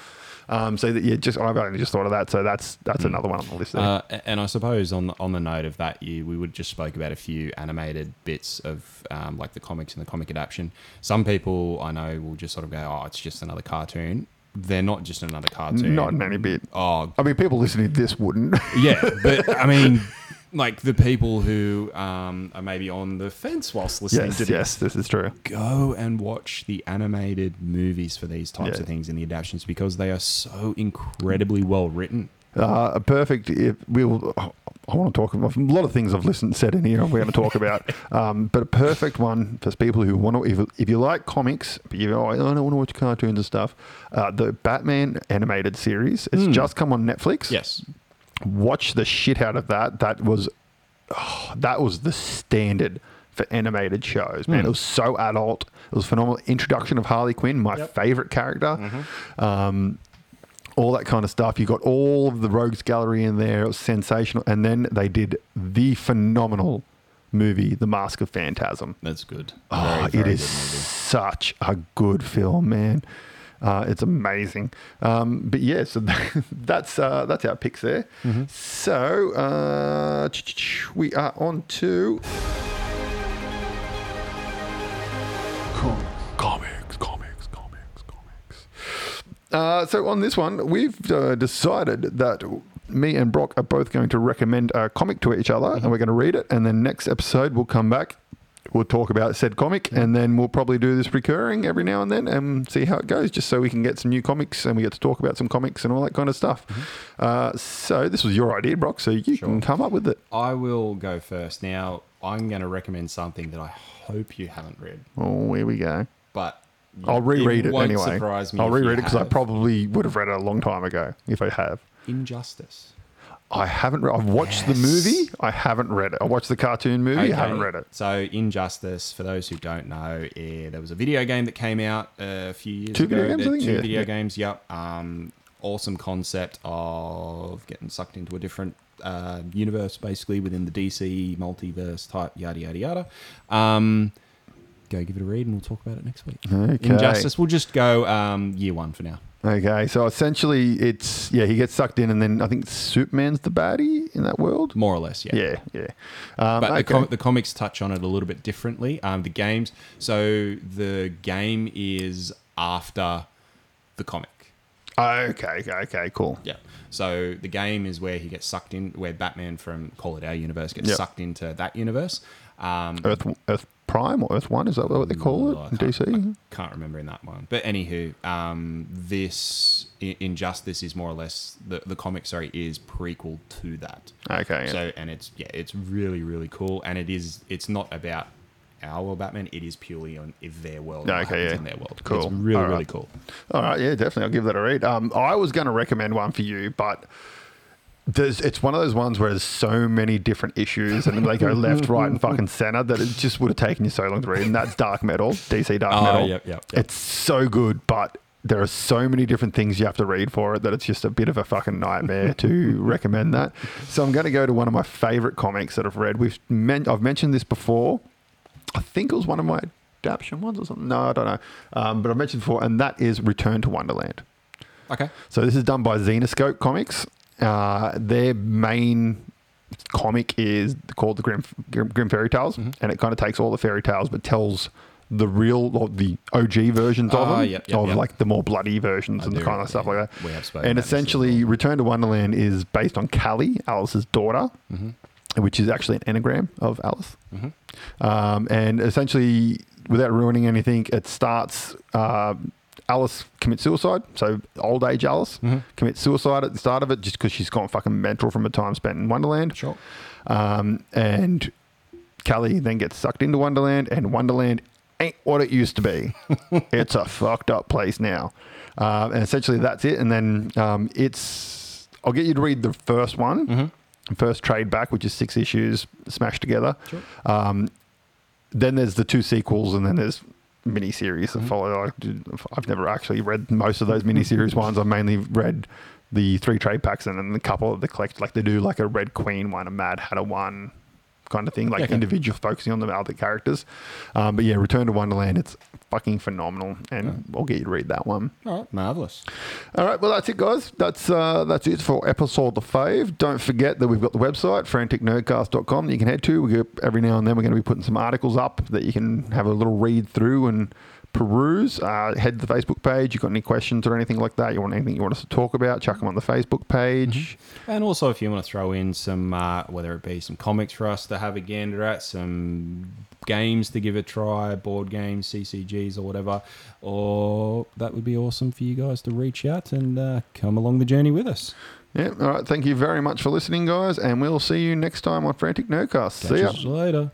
Um, so that yeah, just I've only just thought of that, so that's that's another one on the list. There. Uh, and I suppose on the, on the note of that, you we would just spoke about a few animated bits of um, like the comics and the comic adaptation. Some people I know will just sort of go, "Oh, it's just another cartoon." They're not just another cartoon. Not in any bit. Oh, I mean, people listening to this wouldn't. yeah, but I mean, like the people who um, are maybe on the fence whilst listening yes, to this, yes, this is true. go and watch the animated movies for these types Yeah. of things and the adaptations because they are so incredibly well written. Uh, a perfect. If we'll, I want to talk about a lot of things I've listened said in here. We're going to talk about, um, but a perfect one for people who want to. If, if you like comics, but you oh, I don't want to watch cartoons and stuff. Uh, the Batman animated series. It's just come on Netflix. Yes. watch the shit out of that. That was oh, that was the standard for animated shows, man. It was so adult. It was phenomenal. Introduction of Harley Quinn, my favorite character. Um, all that kind of stuff. You got all of the Rogues Gallery in there. It was sensational. And then they did the phenomenal movie, The Mask of Phantasm. That's good. Oh, it is such a good film, man. Uh, it's amazing. Um, but yeah, so that's uh, that's our picks there. So uh, we are on to Uh, so on this one, we've uh, decided that me and Brock are both going to recommend a comic to each other, and we're going to read it. And then next episode, we'll come back. We'll talk about said comic, and then we'll probably do this recurring every now and then, and see how it goes, just so we can get some new comics and we get to talk about some comics and all that kind of stuff. Uh, so this was your idea, Brock. So you can come up with it. I will go first. Now, I'm going to recommend something that I hope you haven't read, Oh, here we go. but I'll reread it, won't anyway. Surprise me I'll if you reread it because I have. probably would have read it a long time ago if I have. Injustice. I haven't. Re- I've watched the movie. I haven't read it. I watched the cartoon movie. I haven't read it. So, Injustice, for those who don't know, eh, there was a video game that came out a few years Two ago. video games, I There- think? Two Yeah, video yeah. games, yep. Um, awesome concept of getting sucked into a different uh, universe, basically, within the DC multiverse type, yada, yada, yada. Um, go give it a read and we'll talk about it next week. Okay. Injustice, we'll just go um, year one for now. Okay, so essentially, it's yeah, he gets sucked in, and then I think Superman's the baddie in that world. More or less, yeah. Yeah, yeah. Um, But okay. the, com- the comics touch on it a little bit differently. Um, the games, so the game is after the comic. okay, okay, okay, cool. Yeah. So the game is where he gets sucked in, where Batman from Call It Our universe gets Yep. sucked into that universe. Um, Earth, Earth Prime or Earth One is that what they call it in DC? I can't remember in that one. But anywho, um, this Injustice is more or less the the comic. Sorry, is prequel to that. Okay, yeah. So and it's yeah, it's really really cool, and it is it's not about our world Batman. It is purely on if their world. Okay, yeah. in their world. Cool. It's really All right. really cool. All right, yeah, definitely. I'll give that a read. Um, I was going to recommend one for you, but there's it's one of those ones where there's so many different issues and they go left, right, and fucking center that it just would have taken you so long to read. And that's Dark Metal, DC Dark Oh, Metal. yep, yep, yep. It's so good, but there are so many different things you have to read for it that it's just a bit of a fucking nightmare to recommend that. So I'm going to go to one of my favorite comics that I've read. We've men- I've mentioned this before. I think it was one of my adaptation ones or something. No, I don't know. Um, but I've mentioned before, and that is Return to Wonderland. Okay. So this is done by Zenescope Comics. Uh, their main comic is called the Grim, Grim, Grim Fairy Tales, Mm-hmm. and it kind of takes all the fairy tales but tells the real or the OG versions of Ah, them, yep, yep, of yep. like the more bloody versions I and do kind of stuff yeah. like that. We have spoken And essentially, Return to Wonderland is based on Calie, Alice's daughter, Mm-hmm. which is actually an anagram of Alice. Um, and essentially, without ruining anything, it starts. Uh, Alice commits suicide, so old age Alice Mm-hmm. commits suicide at the start of it just because she's gone fucking mental from her time spent in Wonderland. Sure. Um, and Calie then gets sucked into Wonderland, and Wonderland ain't what it used to be. it's a fucked up place now. Um, and essentially, that's it. And then um, it's. I'll get you to read the first one, Mm-hmm. first trade back, which is six issues smashed together. Sure. Um, then there's the two sequels, and then there's mini series Mm-hmm. that follow. I, I've never actually read most of those mini series ones. I've mainly read the three trade packs and then a couple of the collect. Like they do like a Red Queen one, a Mad Hatter one, kind of thing. Like Okay. individual focusing on the other characters. Um, but yeah, Return to Wonderland. It's fucking phenomenal, and I'll get you to read that one. All right. Marvelous. All right, well that's it, guys. That's uh, that's it for episode five. Don't forget that we've got the website franticnerdcast.com that you can head to. We go, every now and then we're going to be putting some articles up that you can have a little read through and peruse. Uh, head to the Facebook page. You got any questions or anything like that? You want anything you want us to talk about? Chuck them on the Facebook page. And also, if you want to throw in some, uh, whether it be some comics for us to have a gander at, some games to give a try, board games, CCGs, or whatever, or that would be awesome for you guys to reach out and uh, come along the journey with us. Yeah. All right. Thank you very much for listening, guys, and we'll see you next time on Frantic Nerdcast. Catch See you later.